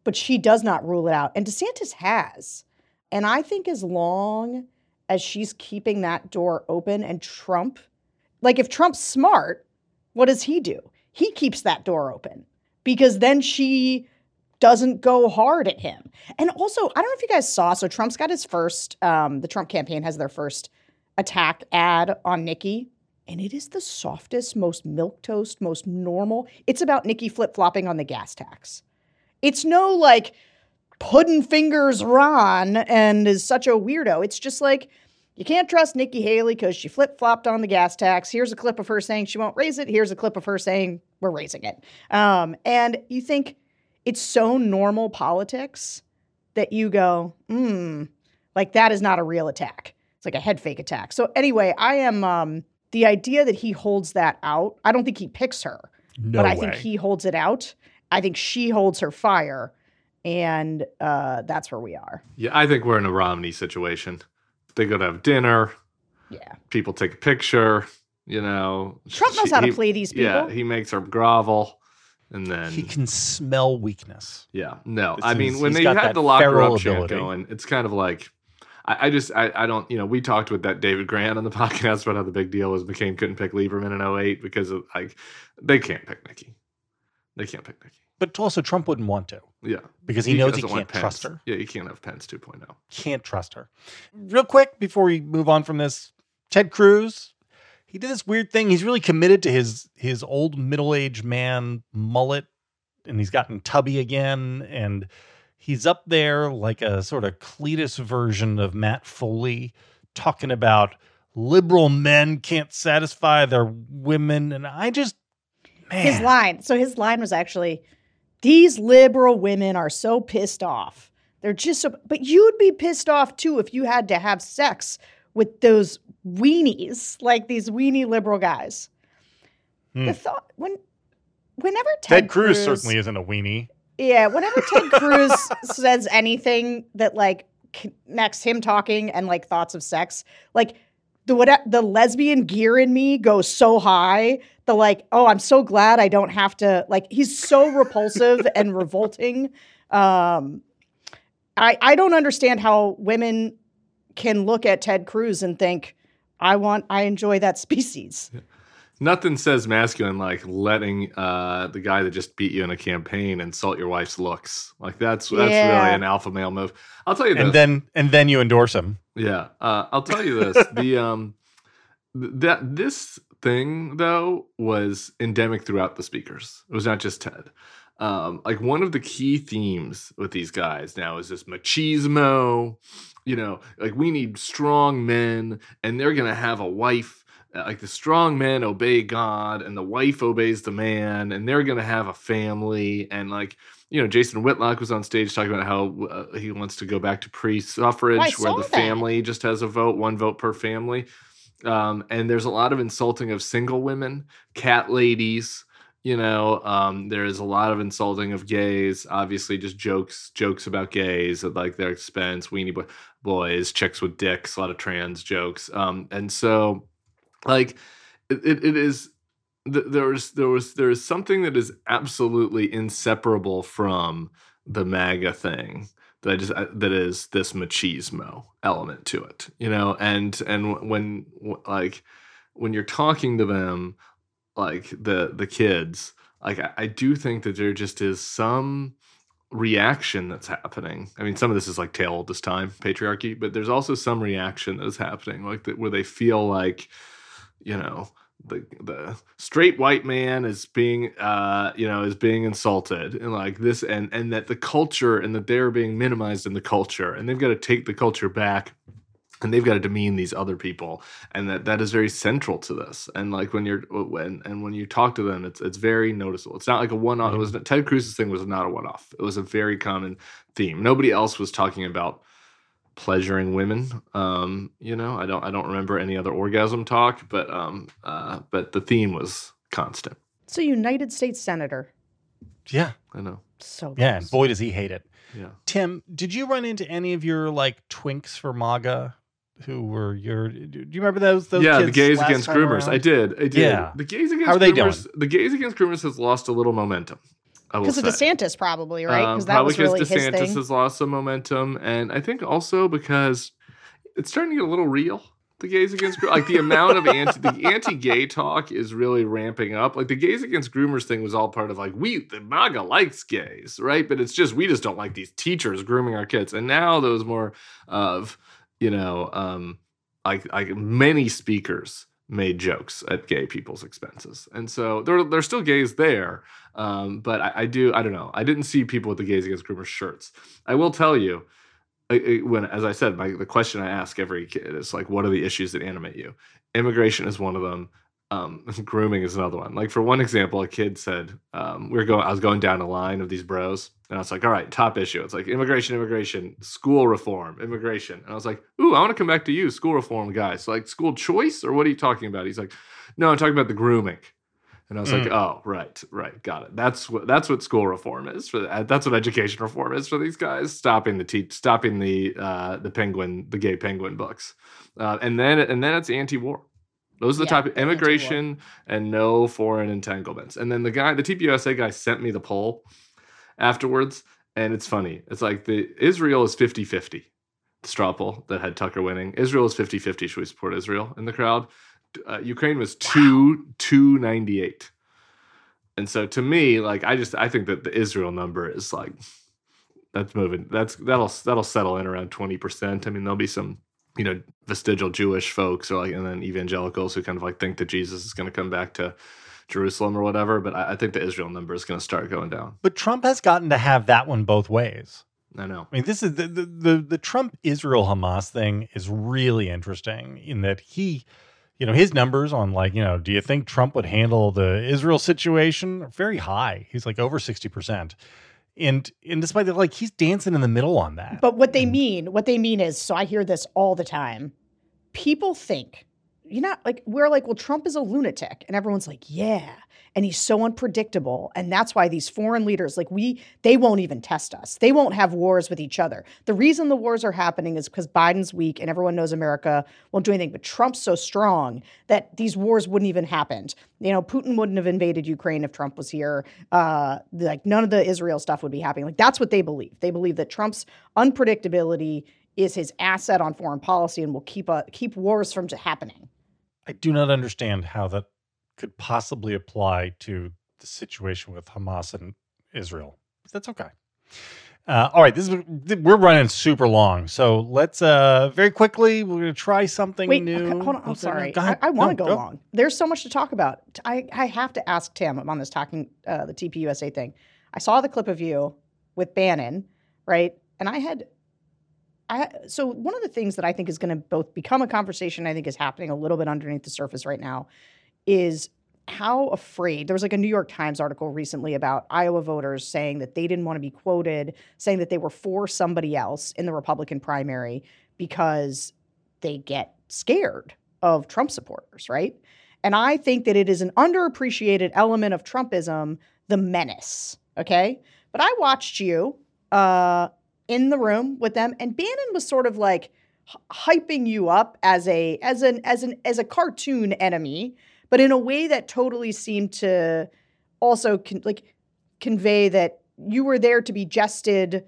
S3: but she does not rule it out. And DeSantis has. And I think as long as she's keeping that door open and Trump, like, if Trump's smart, what does he do? He keeps that door open because then she doesn't go hard at him. And also, I don't know if you guys saw, so Trump's got his first, um, the Trump campaign has their first attack ad on Nikki. And it is the softest, most milquetoast, most normal. It's about Nikki flip flopping on the gas tax. It's no like pudding fingers Ron and is such a weirdo. It's just like you can't trust Nikki Haley because she flip flopped on the gas tax. Here's a clip of her saying she won't raise it. Here's a clip of her saying we're raising it. Um, and you think it's so normal politics that you go, hmm, like that is not a real attack. It's like a head fake attack. So anyway, I am um, the idea that he holds that out. I don't think he picks her,
S1: no
S3: but I
S1: way.
S3: think he holds it out. I think she holds her fire, and uh, that's where we are.
S2: Yeah, I think we're in a Romney situation. They go to have dinner.
S3: Yeah,
S2: People take a picture. You know,
S3: Trump knows
S2: she-
S3: how to
S2: he-
S3: play these people.
S2: Yeah, he makes her grovel, and then
S1: he can smell weakness.
S2: Yeah, no.
S1: This
S2: I mean,
S1: is-
S2: when
S1: he's
S2: they
S1: got
S2: had
S1: that
S2: the locker
S1: feral
S2: up chant
S1: ability.
S2: going, it's kind of like, I, I just, I, I don't, you know, we talked with that David Grant on the [laughs] podcast about how the big deal was McCain couldn't pick Lieberman in 08 because of like, they can't pick Nikki. They can't pick Nikki.
S1: But also, Trump wouldn't want to
S2: Yeah.
S1: because he, knows he can't trust her.
S2: Yeah, you can't have Pence oh. 2.0.
S1: Can't trust her. Real quick before we move on from this, Ted Cruz, he did this weird thing. He's really committed to his his old middle aged man mullet, and he's gotten tubby again, and he's up there like a sort of Cletus version of Matt Foley, talking about liberal men can't satisfy their women, and I just man,
S3: His line. So his line was actually, "These liberal women are so pissed off. They're just so." But you'd be pissed off too if you had to have sex with those weenies, like these weenie liberal guys.
S1: Hmm.
S3: The thought when, whenever Ted,
S1: Ted Cruz certainly isn't a weenie.
S3: Yeah, whenever Ted [laughs] Cruz says anything that like connects him talking and like thoughts of sex, like the what the lesbian gear in me goes so high. The like, oh, I'm so glad I don't have to like. He's so repulsive [laughs] and revolting. Um, I I don't understand how women can look at Ted Cruz and think, I want, I enjoy that [laughs] species.
S2: Nothing says masculine like letting uh, the guy that just beat you in a campaign insult your wife's looks. Like that's that's
S3: Yeah.
S2: really an alpha male move. I'll tell you this.
S1: And then and then you endorse him.
S2: Yeah, uh, I'll tell you this: the [laughs] um, th- that this thing though was endemic throughout the speakers. It was not just Ted. Um, like one of the key themes with these guys now is this machismo. You know, like we need strong men, and they're gonna have a wife. Uh, Like the strong men obey God, and the wife obeys the man, and they're gonna have a family, and like you know, Jason Whitlock was on stage talking about how uh, he wants to go back to pre-suffrage,
S3: Oh,
S2: where the
S3: that.
S2: family just has a vote, one vote per family. Um, and there's a lot of insulting of single women, cat ladies. You know, um, there is a lot of insulting of gays. Obviously, just jokes, jokes about gays at like their expense. Weenie boy, boys, chicks with dicks, a lot of trans jokes. Um, and so, like, it, it, is th- there was there was there is something that is absolutely inseparable from the MAGA thing that I just that is this machismo element to it, you know, and and when like when you're talking to them, like the the kids, like I, I do think that there just is some reaction that's happening. I mean, some of this is like old this time, patriarchy, but there's also some reaction that is happening, like that where they feel like, you know, the the straight white man is being uh you know is being insulted and like this and and that the culture and that they're being minimized in the culture and they've got to take the culture back and they've got to demean these other people and that that is very central to this and like when you're when and when you talk to them it's it's very noticeable. It's not like a one-off it was ted cruz's thing was not a one-off. It was a very common theme. Nobody else was talking about pleasuring women um you know i don't i don't remember any other orgasm talk but um uh but the theme was constant
S3: It's a United States senator.
S1: Yeah.
S2: i know
S3: So
S1: Yeah. And boy, does he hate it.
S2: yeah
S1: Tim, did you run into any of your like twinks for MAGA who were your do you remember those those
S2: yeah, the gays
S1: last
S2: against groomers.
S1: around?
S2: I did. I did.
S1: Yeah.
S2: The gays against
S1: How are they
S2: groomers. The gays against groomers has lost a little momentum.
S3: Because of
S2: say.
S3: DeSantis, probably right?
S2: Um,
S3: Because that
S2: probably
S3: was really
S2: because
S3: his
S2: DeSantis has lost some momentum, and I think also because it's starting to get a little real. The gays against like the amount of anti the [laughs] anti-gay talk is really ramping up. Like the gays against groomers thing was all part of like we the MAGA likes gays, right? But it's just we just don't like these teachers grooming our kids. And now there was more of you know um like like many speakers made jokes at gay people's expenses, and so there there's still gays there. Um, but I, I do I don't know. I didn't see people with the gays against groomers shirts. I will tell you when as I said, my the question I ask every kid is like, what are the issues that animate you? Immigration is one of them. Um, [laughs] grooming is another one. Like for one example, a kid said, um, we were going, I was going down a line of these bros, and I was like, all right, top issue. It's like immigration, immigration, school reform, immigration. And I was like, ooh, I want to come back to you, school reform guys. So like school choice, or what are you talking about? He's like, no, I'm talking about the grooming. And I was like,
S1: Mm.
S2: oh, right, right, got it. That's what that's what school reform is for. uh, That's what education reform is for these guys. Stopping the te- stopping the uh, the penguin, the gay penguin books, uh, and then and then it's anti-war. Those are the
S3: Yeah,
S2: type of immigration and no foreign entanglements. And then the guy, the TPUSA guy, sent me the poll afterwards, and it's funny. It's like the Israel is 50-50. The straw poll that had Tucker winning. Israel is 50-50. Should we support Israel in the crowd? Uh, Ukraine was two ninety eight. And so to me, like I just I think that the Israel number is like that's moving. That's that'll that'll settle in around twenty percent. I mean, there'll be some you know vestigial Jewish folks or like and then evangelicals who kind of like think that Jesus is going to come back to Jerusalem or whatever. But I, I think the Israel number is going to start going down.
S1: But Trump has gotten to have that one both ways.
S2: I know.
S1: I mean, this is the the the, the Trump Israel Hamas thing is really interesting in that he, you know, his numbers on like, you know, do you think Trump would handle the Israel situation very high. He's like over sixty percent. And and despite that, like he's dancing in the middle on that.
S3: But what they
S1: And-
S3: mean, what they mean is, so I hear this all the time. People think, you know, like we're like, well, Trump is a lunatic, and everyone's like, yeah, and he's so unpredictable, and that's why these foreign leaders, like we, they won't even test us. They won't have wars with each other. The reason the wars are happening is because Biden's weak, and everyone knows America won't do anything. But Trump's so strong that these wars wouldn't even happen You know, Putin wouldn't have invaded Ukraine if Trump was here. Uh, like none of the Israel stuff would be happening. Like that's what they believe. They believe that Trump's unpredictability is his asset on foreign policy and will keep uh, keep wars from happening.
S1: I do not understand how that could possibly apply to the situation with Hamas and Israel. But that's okay. Uh, all right, this is we're running super long, so let's uh very quickly we're gonna try something
S3: Wait,
S1: new.
S3: okay, hold on. I'm sorry. I. I want to
S1: No,
S3: go long. There's so much to talk about. I, I have to ask Tim. I'm on this talking uh, the TPUSA thing. I saw the clip of you with Bannon, right? And I had, I so one of the things that I think is going to both become a conversation. I think is happening a little bit underneath the surface right now, is how afraid there was like a New York Times article recently about Iowa voters saying that they didn't want to be quoted, saying that they were for somebody else in the Republican primary because they get scared of Trump supporters, right? And I think that it is an underappreciated element of Trumpism, the menace. Okay. But I watched you uh, in the room with them, and Bannon was sort of like hyping you up as a as an as an as a cartoon enemy, but in a way that totally seemed to also con- like convey that you were there to be jested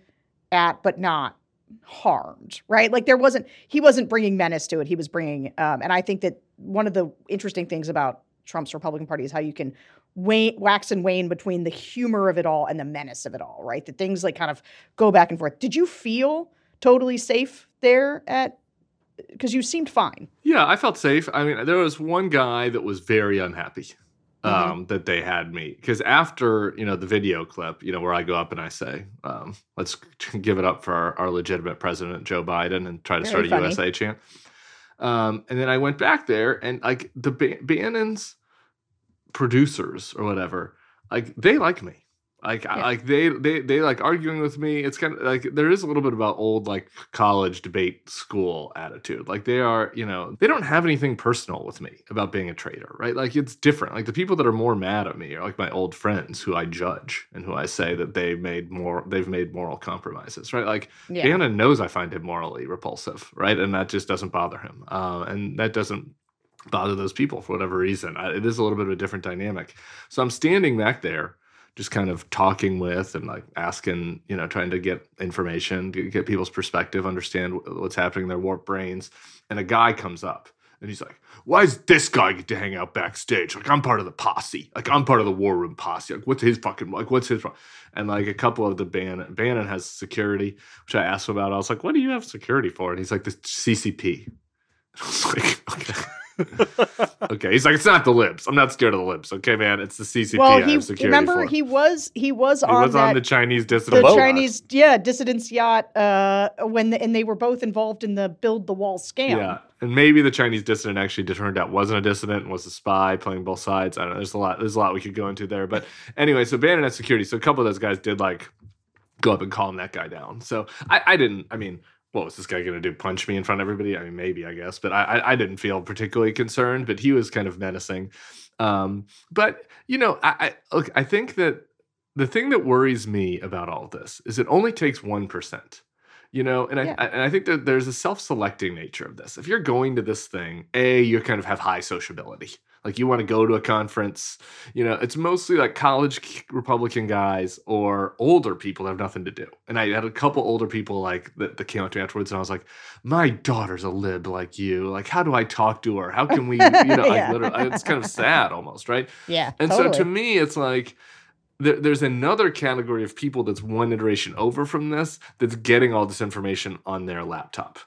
S3: at, but not harmed, right? Like there wasn't he wasn't bringing menace to it. He was bringing, um, and I think that one of the interesting things about Trump's Republican Party is how you can wane, wax and wane between the humor of it all and the menace of it all, right? That things like kind of go back and forth. Did you feel totally safe there at? Because you seemed fine.
S2: Yeah, I felt safe. I mean, there was one guy that was very unhappy um, that they had me because after you know the video clip, you know where I go up and I say, um, "Let's [laughs] give it up for our, our legitimate president Joe Biden" and try to
S3: Very
S2: start a
S3: funny.
S2: USA chant. Um, and then I went back there and like the ba- Bannon's producers or whatever, like they like me. Like, I like they they they like arguing with me. It's kind of like there is a little bit about old like college debate school attitude. Like they are, you know, they don't have anything personal with me about being a traitor, right? Like it's different. Like the people that are more mad at me are like my old friends who I judge and who I say that they made more they've made moral compromises, right? Like
S3: Yeah.
S2: Bannon knows I find him morally repulsive, right? And that just doesn't bother him. Um, and that doesn't bother those people for whatever reason. I, it is a little bit of a different dynamic. So I'm standing back there, just kind of talking with and like asking, you know, trying to get information, get people's perspective, understand what's happening in their warped brains. And a guy comes up and he's like, why does this guy get to hang out backstage? Like, I'm part of the posse. Like, I'm part of the war room posse. Like, what's his fucking, like, what's his, pro-" and like a couple of the Bannon, Bannon has security, which I asked him about. I was like, what do you have security for? And he's like, the CCP. [laughs] I was like, okay. [laughs] okay. He's like, it's not the libs. I'm not scared of the libs. Okay, man. It's the CCP.
S3: well,
S2: I
S3: he remember he was he was
S2: He
S3: on
S2: was
S3: that
S2: on the Chinese
S3: the
S2: dissident. boat.
S3: Chinese yeah dissidents yacht uh, when the, and they were both involved in the build the wall scam.
S2: Yeah, and maybe the Chinese dissident actually turned out wasn't a dissident and was a spy playing both sides. I don't know. There's a lot. There's a lot we could go into there. But [laughs] anyway, so Bannon had security. So a couple of those guys did like go up and calm that guy down. So I, I didn't. I mean, what was this guy going to do? Punch me in front of everybody? I mean, maybe I guess, but I, I I didn't feel particularly concerned. But he was kind of menacing. Um, but you know, I, I look. I think that the thing that worries me about all this is it only takes one percent you know and
S3: Yeah.
S2: I and i think that there's a self-selecting nature of this if you're going to this thing a you kind of have high sociability Like you want to go to a conference, you know, it's mostly like college Republican guys or older people that have nothing to do. And I had a couple older people like that, that came up to me afterwards, and I was like, "My daughter's a lib like you. Like, how do I talk to her? How can we, you know, [laughs]
S3: Yeah.
S2: literally, it's kind of sad almost, right?
S3: Yeah.
S2: And
S3: totally.
S2: so to me, it's like there's another category of people that's one iteration over from this that's getting all this information on their laptop,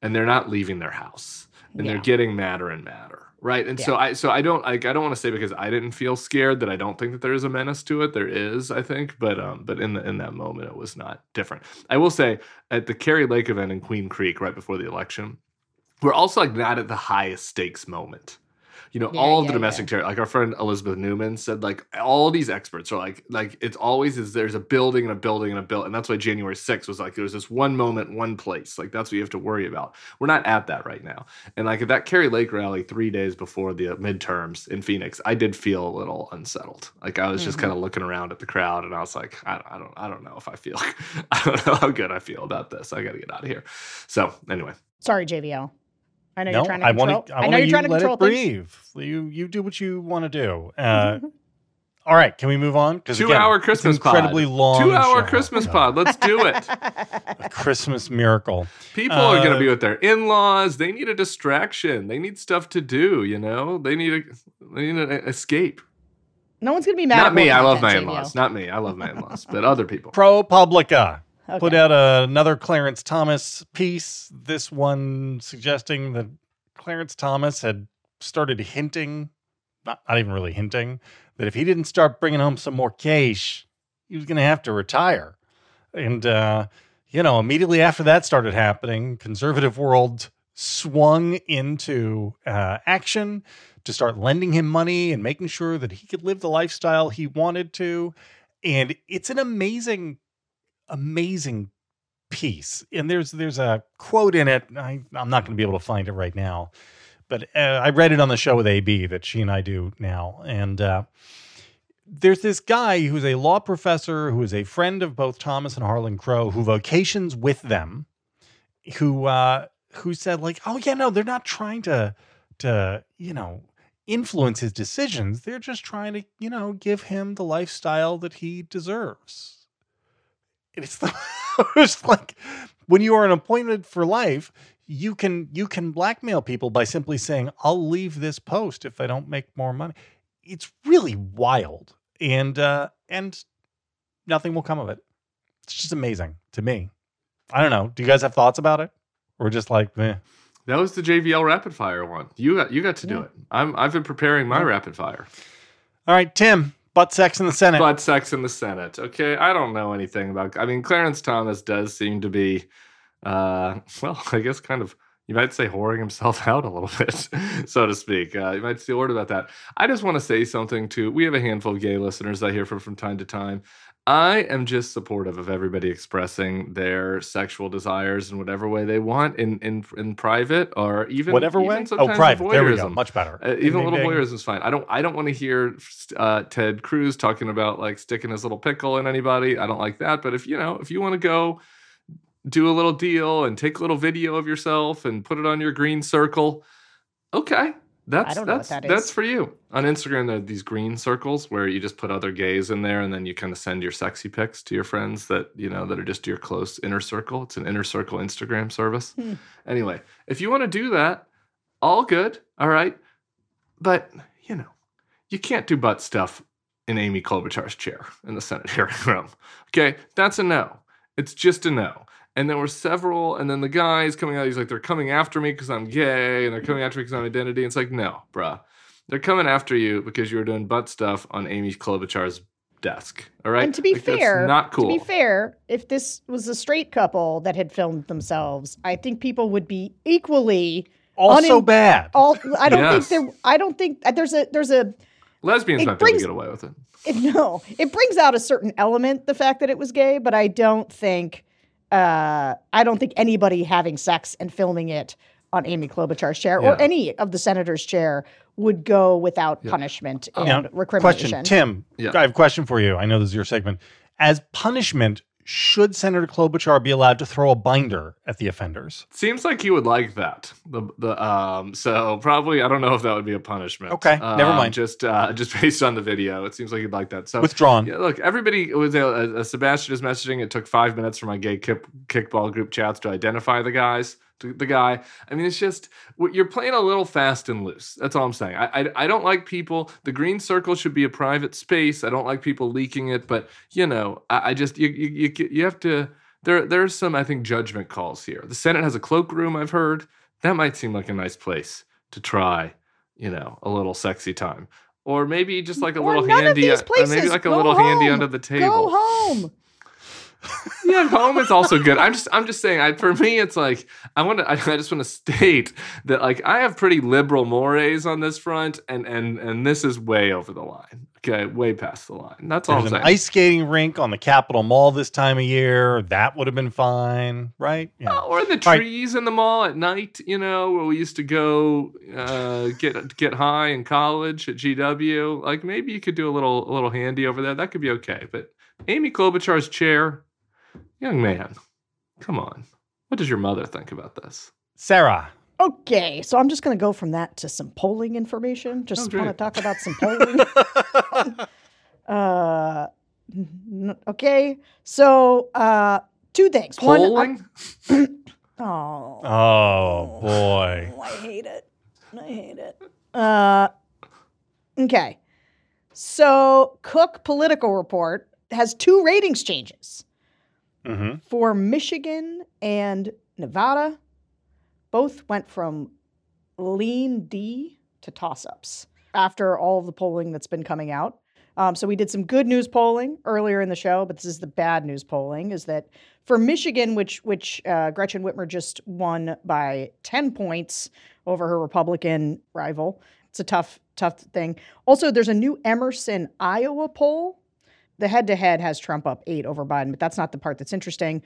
S2: and they're not leaving their house, and they're getting madder and madder, right? And so I so I don't like I don't want to say because I didn't feel scared that I don't think that there is a menace to it. There is, I think, but um, but in the in that moment, it was not different. I will say at the Kari Lake event in Queen Creek right before the election, we're also like not at the highest stakes moment. You know,
S3: Yeah,
S2: all of
S3: yeah,
S2: the domestic terror, like our friend Elizabeth Neumann said, like all these experts are like, like it's always is there's a building and a building and a build, and that's why January 6th was like there was this one moment, one place, like that's what you have to worry about. We're not at that right now, and like at that Kari Lake rally three days before the midterms in Phoenix, I did feel a little unsettled. Like I was just
S3: Mhm.
S2: kind of looking around at the crowd, and I was like, I, I don't, I don't know if I feel, [laughs] I don't know how good I feel about this. I got to get out of here. So anyway,
S3: Sorry, JVL. I know
S1: no,
S3: you're trying to
S1: I
S3: control.
S1: want to. I,
S3: I know you're trying to
S1: let
S3: control
S1: it
S3: things.
S1: breathe. You you do what you want to do. Uh, all right, can we move on? Because
S2: two hour Christmas
S1: incredibly
S2: pod.
S1: long.
S2: Two hour
S1: show.
S2: Christmas pod. Let's do it. [laughs]
S1: A Christmas miracle.
S2: People are going
S1: Uh,
S2: to be with their in-laws. They need a distraction. They need stuff to do. You know, they need a they need an escape.
S3: no one's gonna be mad.
S2: Not
S3: at
S2: me. I love my in-laws. Not me. I love my in-laws, but other people. [laughs]
S1: ProPublica
S3: Okay.
S1: put out another Clarence Thomas piece. This one suggesting that Clarence Thomas had started hinting, not, not even really hinting, that if he didn't start bringing home some more cash, he was going to have to retire. And, uh, you know, immediately after that started happening, conservative world swung into uh, action to start lending him money and making sure that he could live the lifestyle he wanted to. And it's an amazing, amazing piece. And there's there's a quote in it. I, I'm not going to be able to find it right now, but uh, I read it on the show with AB that she and I do now. And uh, there's this guy who's a law professor who is a friend of both Thomas and Harlan Crow, who vocations with them, who uh, who said like, oh yeah, no, they're not trying to to you know influence his decisions. They're just trying to you know give him the lifestyle that he deserves. And it's, the, [laughs] it's like when you are an appointed for life, you can you can blackmail people by simply saying, "I'll leave this post if I don't make more money." It's really wild, and uh, and nothing will come of it. It's just amazing to me. I don't know. Do you guys have thoughts about it, or just like, eh?
S2: That was the JVL rapid fire one. You got you got to do
S3: Yeah.
S2: it. I'm I've been preparing my
S1: Yeah.
S2: rapid fire.
S1: All right, Tim, butt sex in the Senate.
S2: Butt sex in the Senate. Okay, I don't know anything about. I mean, Clarence Thomas does seem to be, uh, well, [laughs] I guess kind of. You might say whoring himself [laughs] out a little bit, [laughs] so to speak. Uh, you might see a word about that. I just want to say something to. We have a handful of gay listeners I hear from from time to time. I am just supportive of everybody expressing their sexual desires in whatever way they want, in in in private or even
S1: Whatever
S2: even
S1: way. Oh, private. There we go. Much better.
S2: Uh, even a little voyeurism is fine. I don't. I don't want to hear uh, Ted Cruz talking about like sticking his little pickle in anybody. I don't like that. But if you know, if you want to go do a little deal and take a little video of yourself and put it on your green circle, okay, that's
S3: don't know what
S2: that's
S3: that
S2: that's for you. On Instagram, there are these green circles where you just put other gays in there, and then you kind of send your sexy pics to your friends that you know that are just your close inner circle. It's an inner circle Instagram service.
S3: Hmm.
S2: Anyway, if you want to do that, all good. All right. But, you know, you can't do butt stuff in Amy Klobuchar's chair in the Senate [laughs] hearing room. Okay. That's a no. It's just a no. And there were several, and then the guys coming out, he's like, they're coming after me because I'm gay, and they're coming after me because I'm identity. And it's like, no, bruh. They're coming after you because you were doing butt stuff on Amy Klobuchar's desk. All right.
S3: And to be
S2: Like,
S3: fair,
S2: not cool.
S3: To be fair, if this was a straight couple that had filmed themselves, I think people would be equally
S1: Also
S3: unin-
S1: bad.
S3: all. I don't
S2: Yes.
S3: think there. I don't think uh, there's a there's a
S2: Lesbians
S3: it
S2: might be able
S3: brings-
S2: to get away with it.
S3: it, [laughs] no. It brings out a certain element, the fact that it was gay, but I don't think. Uh, I don't think anybody having sex and filming it on Amy Klobuchar's chair
S2: Yeah.
S3: or any of the senator's chair would go without
S2: Yeah.
S3: punishment and
S1: Now,
S3: recrimination.
S1: Question, Tim.
S2: Yeah.
S1: I have a question for you. I know this is your segment. As punishment, should Senator Klobuchar be allowed to throw a binder at the offenders?
S2: Seems like he would like that. The the um so probably I don't know if that would be a punishment.
S1: Okay, never
S2: Um,
S1: mind.
S2: Just uh just [laughs] based on the video, it seems like he'd like that. So
S1: Withdrawn.
S2: yeah, look, everybody was uh, uh, Sebastian is messaging. It took five minutes for my gay kick, kickball group chats to identify the guys, to the guy. I mean, it's just you're playing a little fast and loose. That's all I'm saying. I, I I don't like people. The green circle should be a private space. I don't like people leaking it. But you know, I, I just you you you, you have to. There there's some I think judgment calls here. The Senate has a cloakroom. I've heard that might seem like a nice place to try. You know, a little sexy time. Or maybe just like a
S3: Or
S2: little handy, uh, maybe like a little handy under the table.
S3: Go home. [laughs]
S2: Yeah, home is also good. I'm just, I'm just saying. I, for me, it's like I want to. I, I just want to state that like I have pretty liberal mores on this front, and and and this is way over the line. Okay, way past the line. That's all I'm
S1: an
S2: saying.
S1: ice skating rink on the Capitol Mall this time of year. That would have been fine, right? Yeah.
S2: Oh, or the
S1: right.
S2: trees in the mall at night, you know, where we used to go uh, get get high in college at GW. Like maybe you could do a little a little handy over there. That could be okay. But Amy Klobuchar's chair, young man, come on. What does your mother think about this?
S1: Sarah.
S3: Okay, so I'm just going to go from that to some polling information. Just
S2: Oh,
S3: want to talk about some [laughs] polling. uh, n- okay, so uh, two things. One, I'm-
S2: Polling? [clears throat]
S3: oh,
S1: Oh boy.
S3: I hate it. I hate it. Uh, okay, so Cook Political Report has two ratings changes
S1: hmm
S3: for Michigan and Nevada. Both went from lean D to toss ups after all of the polling that's been coming out. Um, so we did some good news polling earlier in the show, but this is the bad news polling. Is that for Michigan, which which uh, Gretchen Whitmer just won by ten points over her Republican rival. It's a tough tough thing. Also, there's a new Emerson Iowa poll. The head to head has Trump up eight over Biden, but that's not the part that's interesting.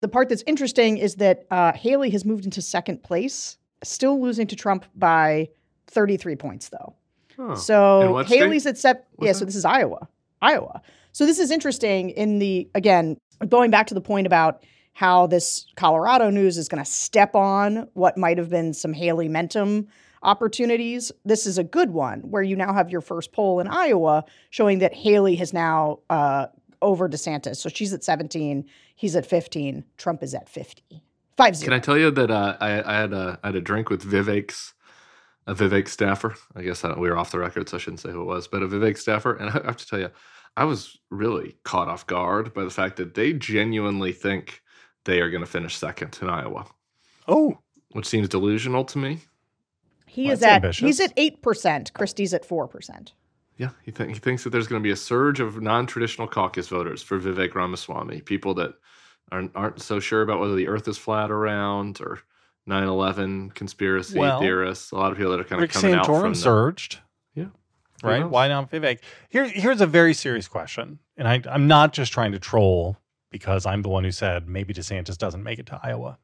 S3: The part that's interesting is that uh, Haley has moved into second place, still losing to Trump by 33 points, though.
S2: Huh.
S3: So? Haley's at
S2: What's
S3: yeah. So this is Iowa, Iowa. So this is interesting. In the again, going back to the point about how this Colorado news is going to step on what might have been some Haley momentum opportunities. This is a good one where you now have your first poll in Iowa showing that Haley has now uh, over DeSantis. So she's at 17, he's at 15, Trump is at 50. Five zero.
S2: Can I tell you that uh, I, I had a I had a drink with Vivek's a Vivek staffer. I guess I, we were off the record, so I shouldn't say who it was, but a Vivek staffer. And [laughs] I have to tell you, I was really caught off guard by the fact that they genuinely think they are going to finish second in Iowa,
S1: Oh,
S2: which seems delusional to me.
S3: He
S1: Well,
S3: is at
S1: ambitious.
S3: he's at eight percent. Christie's at four percent.
S2: Yeah, he, th- he thinks that there's going to be a surge of non-traditional caucus voters for Vivek Ramaswamy, people that aren't, aren't so sure about whether the Earth is flat or round or 9/11 conspiracy
S1: Well,
S2: theorists. A lot of people that are kind of
S1: Rick
S2: coming out from
S1: Santorum
S2: the,
S1: surged.
S2: Yeah.
S1: Right? Why not Vivek? Here, here's a very serious question. And I, I'm not just trying to troll because I'm the one who said maybe DeSantis doesn't make it to Iowa.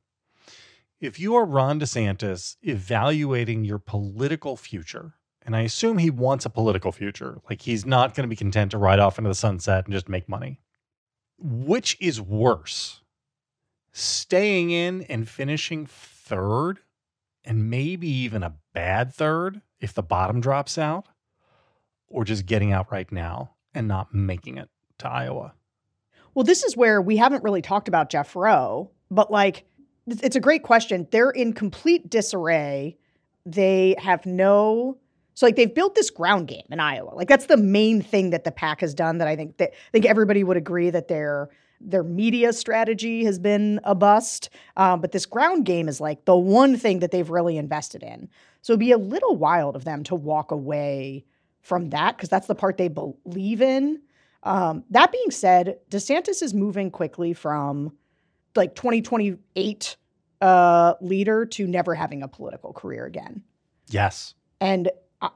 S1: If you are Ron DeSantis evaluating your political future, and I assume he wants a political future, like he's not going to be content to ride off into the sunset and just make money. Which is worse? Staying in and finishing third, and maybe even a bad third if the bottom drops out, or just getting out right now and not making it to Iowa?
S3: Well, this is where we haven't really talked about Jeff Roe, but like it's a great question. They're in complete disarray. They have no so like they've built this ground game in Iowa. Like that's the main thing that the PAC has done that I think that I think everybody would agree that their their media strategy has been a bust. Um, but this ground game is like the one thing that they've really invested in. So it'd be a little wild of them to walk away from that because that's the part they believe in. Um, that being said, DeSantis is moving quickly from like 2028 uh, leader to never having a political career again.
S1: Yes.
S3: And I,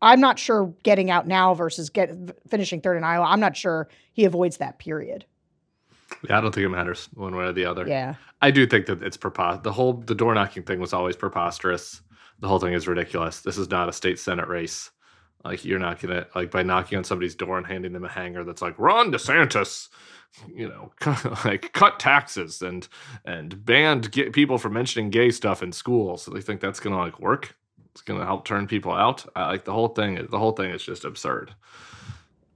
S3: I'm not sure getting out now versus get finishing third in Iowa. I'm not sure he avoids that period.
S2: Yeah, I don't think it matters one way or the other.
S3: Yeah.
S2: I do think that it's preposterous. The whole the door knocking thing was always preposterous. The whole thing is ridiculous. This is not a state senate race. Like you're not gonna like by knocking on somebody's door and handing them a hanger that's like Ron DeSantis, you know, [laughs] like cut taxes and and banned people from mentioning gay stuff in school. So they think that's gonna like work. It's gonna help turn people out. I, like the whole thing. The whole thing is just absurd.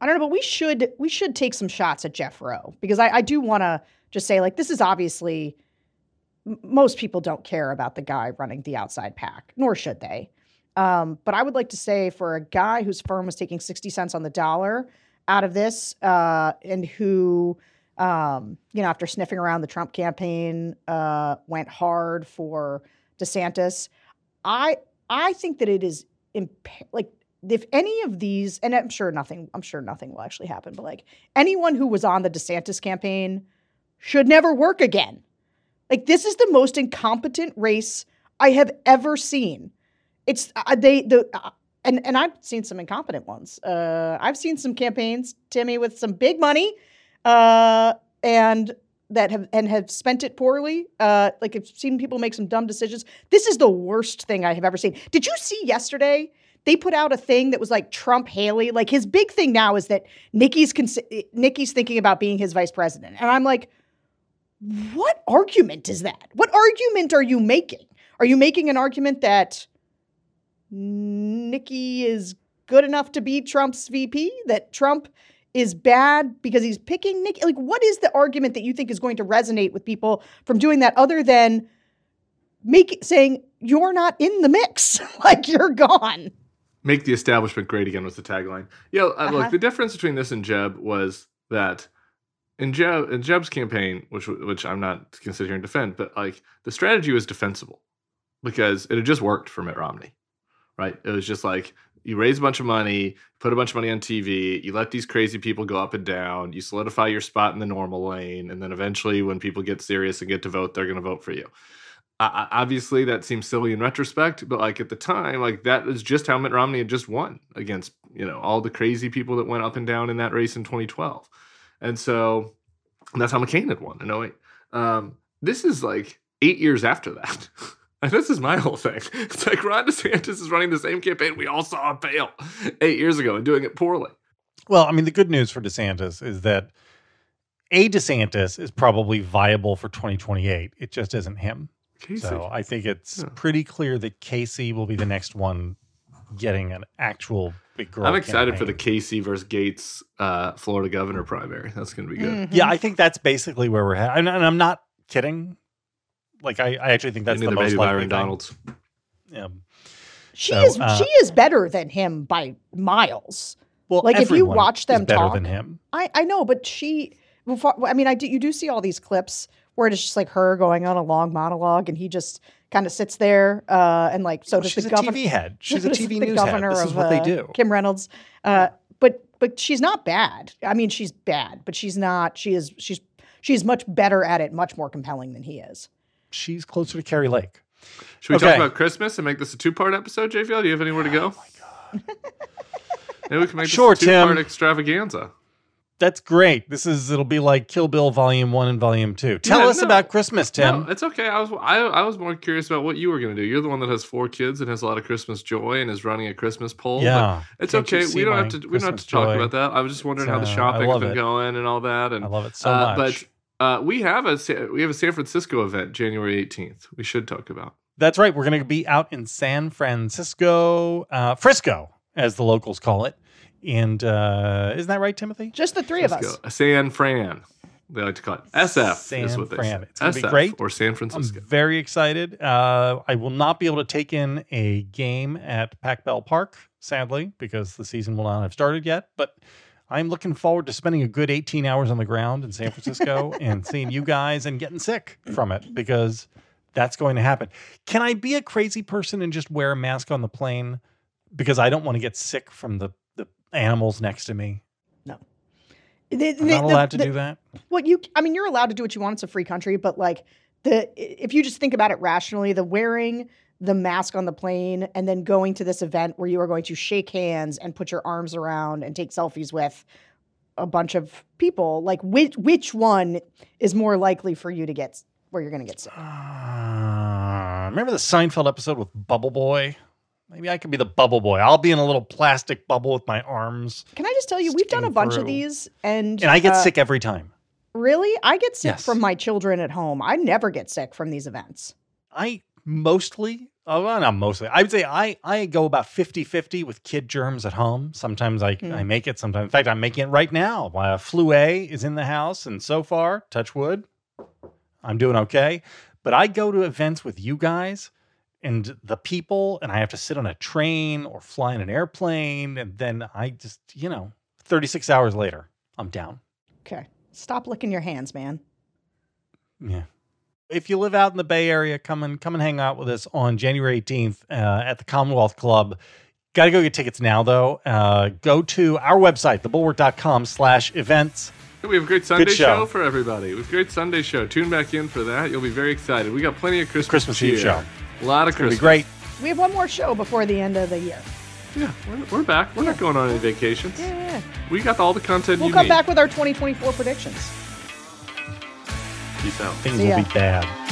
S3: I don't know, but we should we should take some shots at Jeff Roe because I, I do want to just say like this is obviously most people don't care about the guy running the outside PAC, nor should they. Um, but I would like to say for a guy whose firm was taking sixty cents on the dollar out of this, uh, and who um, you know after sniffing around the Trump campaign uh, went hard for DeSantis. I I think that it is imp- like if any of these, and I'm sure nothing, I'm sure nothing will actually happen, but like anyone who was on the DeSantis campaign should never work again. Like this is the most incompetent race I have ever seen. It's uh, they the uh, and and I've seen some incompetent ones. Uh, I've seen some campaigns, Timmy, with some big money, uh, and that have and have spent it poorly. Uh, like I've seen people make some dumb decisions. This is the worst thing I have ever seen. Did you see yesterday? They put out a thing that was like Trump Haley. Like his big thing now is that Nikki's cons- Nikki's thinking about being his vice president, and I'm like, what argument is that? What argument are you making? Are you making an argument that Nikki is good enough to be Trump's VP? That Trump is bad because he's picking Nikki? Like, what is the argument that you think is going to resonate with people from doing that other than make saying you're not in the mix? [laughs] like you're gone.
S2: Make the establishment great again was the tagline. Yeah, uh,
S3: Uh-huh.
S2: look, the difference between this and Jeb was that in Jeb in Jeb's campaign, which which I'm not gonna sit here and defend, but like the strategy was defensible because it had just worked for Mitt Romney, right? It was just like you raise a bunch of money, put a bunch of money on TV, you let these crazy people go up and down, you solidify your spot in the normal lane, and then eventually, when people get serious and get to vote, they're going to vote for you. Obviously, that seems silly in retrospect, but like at the time, like that is just how Mitt Romney had just won against you know all the crazy people that went up and down in that race in 2012, and so that's how McCain had won in 08. Um, this is like eight years after that. [laughs] And this is my whole thing. [laughs] It's like Ron DeSantis is running the same campaign we all saw fail eight years ago and doing it poorly.
S1: Well, I mean, the good news for DeSantis is that a DeSantis is probably viable for 2028. It just isn't him.
S2: Casey.
S1: So I think it's
S2: Yeah.
S1: pretty clear that Casey will be the next one getting an actual big girl.
S2: I'm excited for the. Casey versus Gaetz uh, Florida governor primary. That's going to be good.
S3: Mhm.
S1: Yeah, I think that's basically where we're at. And, and I'm not kidding. Like I, I actually think that's
S2: They
S1: the most
S2: maybe
S1: likely
S2: Byron
S1: thing.
S2: Donalds.
S1: Yeah.
S3: she
S1: So,
S3: is
S1: uh,
S3: she is better than him by miles.
S1: Well,
S3: Like, if you watch them
S1: better
S3: talk-
S1: than him.
S3: I I know, but she. Before, I mean, I do. You do see all these clips where it's just like her going on a long monologue, and he just kind of sits there, uh, and like so does
S1: She's
S3: the
S1: a
S3: governor.
S1: TV head. [laughs] She's a TV
S3: the
S1: news head.
S3: governor
S1: This is
S3: of,
S1: what they
S3: uh,
S1: do.
S3: Kim Reynolds, uh, but but she's not bad. I mean, she's bad, but she's not. She is. She's she's much better at it, much more compelling than he is.
S1: She's closer to Kari Lake.
S2: Should we talk about Christmas and make this a two part episode, JVL? Do you have anywhere to go? [laughs] Maybe we can make
S1: Sure,
S2: this a two part
S1: Tim.
S2: extravaganza.
S1: That's great. This is it'll be like Kill Bill Volume One and Volume Two. Tell
S2: Yeah,
S1: us
S2: no.
S1: about Christmas, Tim.
S2: No, it's okay. I was I, I was more curious about what you were going to do. You're the one that has four kids and has a lot of Christmas joy and is running a Christmas poll. but
S1: yeah,
S2: It's
S1: Can't
S2: okay. We don't have to. We don't have to talk
S1: joy?
S2: about that. I was just wondering how the
S1: uh, I
S2: shopping's
S1: love
S2: been
S1: it.
S2: going and all that. And
S1: I love it so
S2: uh,
S1: much.
S2: But uh, we have a we have a San Francisco event January 18th. We should talk about.
S1: That's right. We're going to be out in San Francisco, uh, Frisco, as the locals call it. And uh, isn't that right, Timothy?
S3: Just the 3 of
S2: Let's San Fran. They like to call it SF. is
S1: San
S2: what they
S1: Fran.
S2: say.
S1: It's gonna be
S2: SF
S1: great.
S2: Or San
S1: I'm
S2: Francisco.
S1: very excited. Uh, I will not be able to take in a game at Pac Bell Park, sadly, because the season will not have started yet. But I'm looking forward to spending a good 18 hours on the ground in San Francisco [laughs] and seeing you guys and getting sick from it because that's going to happen. Can I be a crazy person and just wear a mask on the plane because I don't want to get sick from the, the animals next to me?
S3: The-
S1: I'm
S3: the-
S1: not
S3: the-
S1: allowed to
S3: the-
S1: do that.
S3: Well, you, I mean, you're allowed to do what you want. It's a free country, but like the, if you just think about it rationally, the wearing the mask on the plane and then going to this event where you are going to shake hands and put your arms around and take selfies with a bunch of people, like which which one is more likely for you to get where you're going to get sick?
S1: Uh, remember the Seinfeld episode with Bubble Boy? Maybe I could be the bubble boy. I'll be in a little plastic bubble with my arms,
S3: Can I just tell you, we've done a bunch
S1: through.
S3: of these, and
S1: and I get
S3: uh,
S1: sick every time.
S3: Really, I get sick
S1: Yes.
S3: from my children at home. I never get sick from these events.
S1: I mostly, oh, well, not mostly. I would say I I go about 50-50 with kid germs at home. Sometimes I
S3: Hmm.
S1: I make it. Sometimes, in fact, I'm making it right now. Uh, flu A is in the house, and so far, touch wood, I'm doing okay. But I go to events with you guys and the people, and I have to sit on a train or fly in an airplane, and then I just, you know, 36 hours later, I'm down.
S3: Okay, stop licking your hands, man.
S1: Yeah. If you live out in the Bay Area, come and come and hang out with us on January 18th uh, at the Commonwealth Club. Got to go get tickets now, though. Uh, go to our website, thebulwark.com slash events.
S2: We have a great Sunday
S1: show.
S2: show. for everybody. We have a great Sunday show. Tune back in for that. You'll be very excited. We got plenty of Christmas.
S1: Christmas Eve show.
S2: A lot of
S1: It'll
S2: Christmas.
S1: be great.
S3: We have one more show before the end of the year.
S2: Yeah, we're, we're back. We're not going on any vacations.
S3: Yeah, yeah, yeah.
S2: We got all the content
S3: We'll
S2: you
S3: come
S2: need.
S3: back with our 2024 predictions.
S2: Peace out.
S1: Things
S3: See
S1: will
S3: ya.
S1: be bad.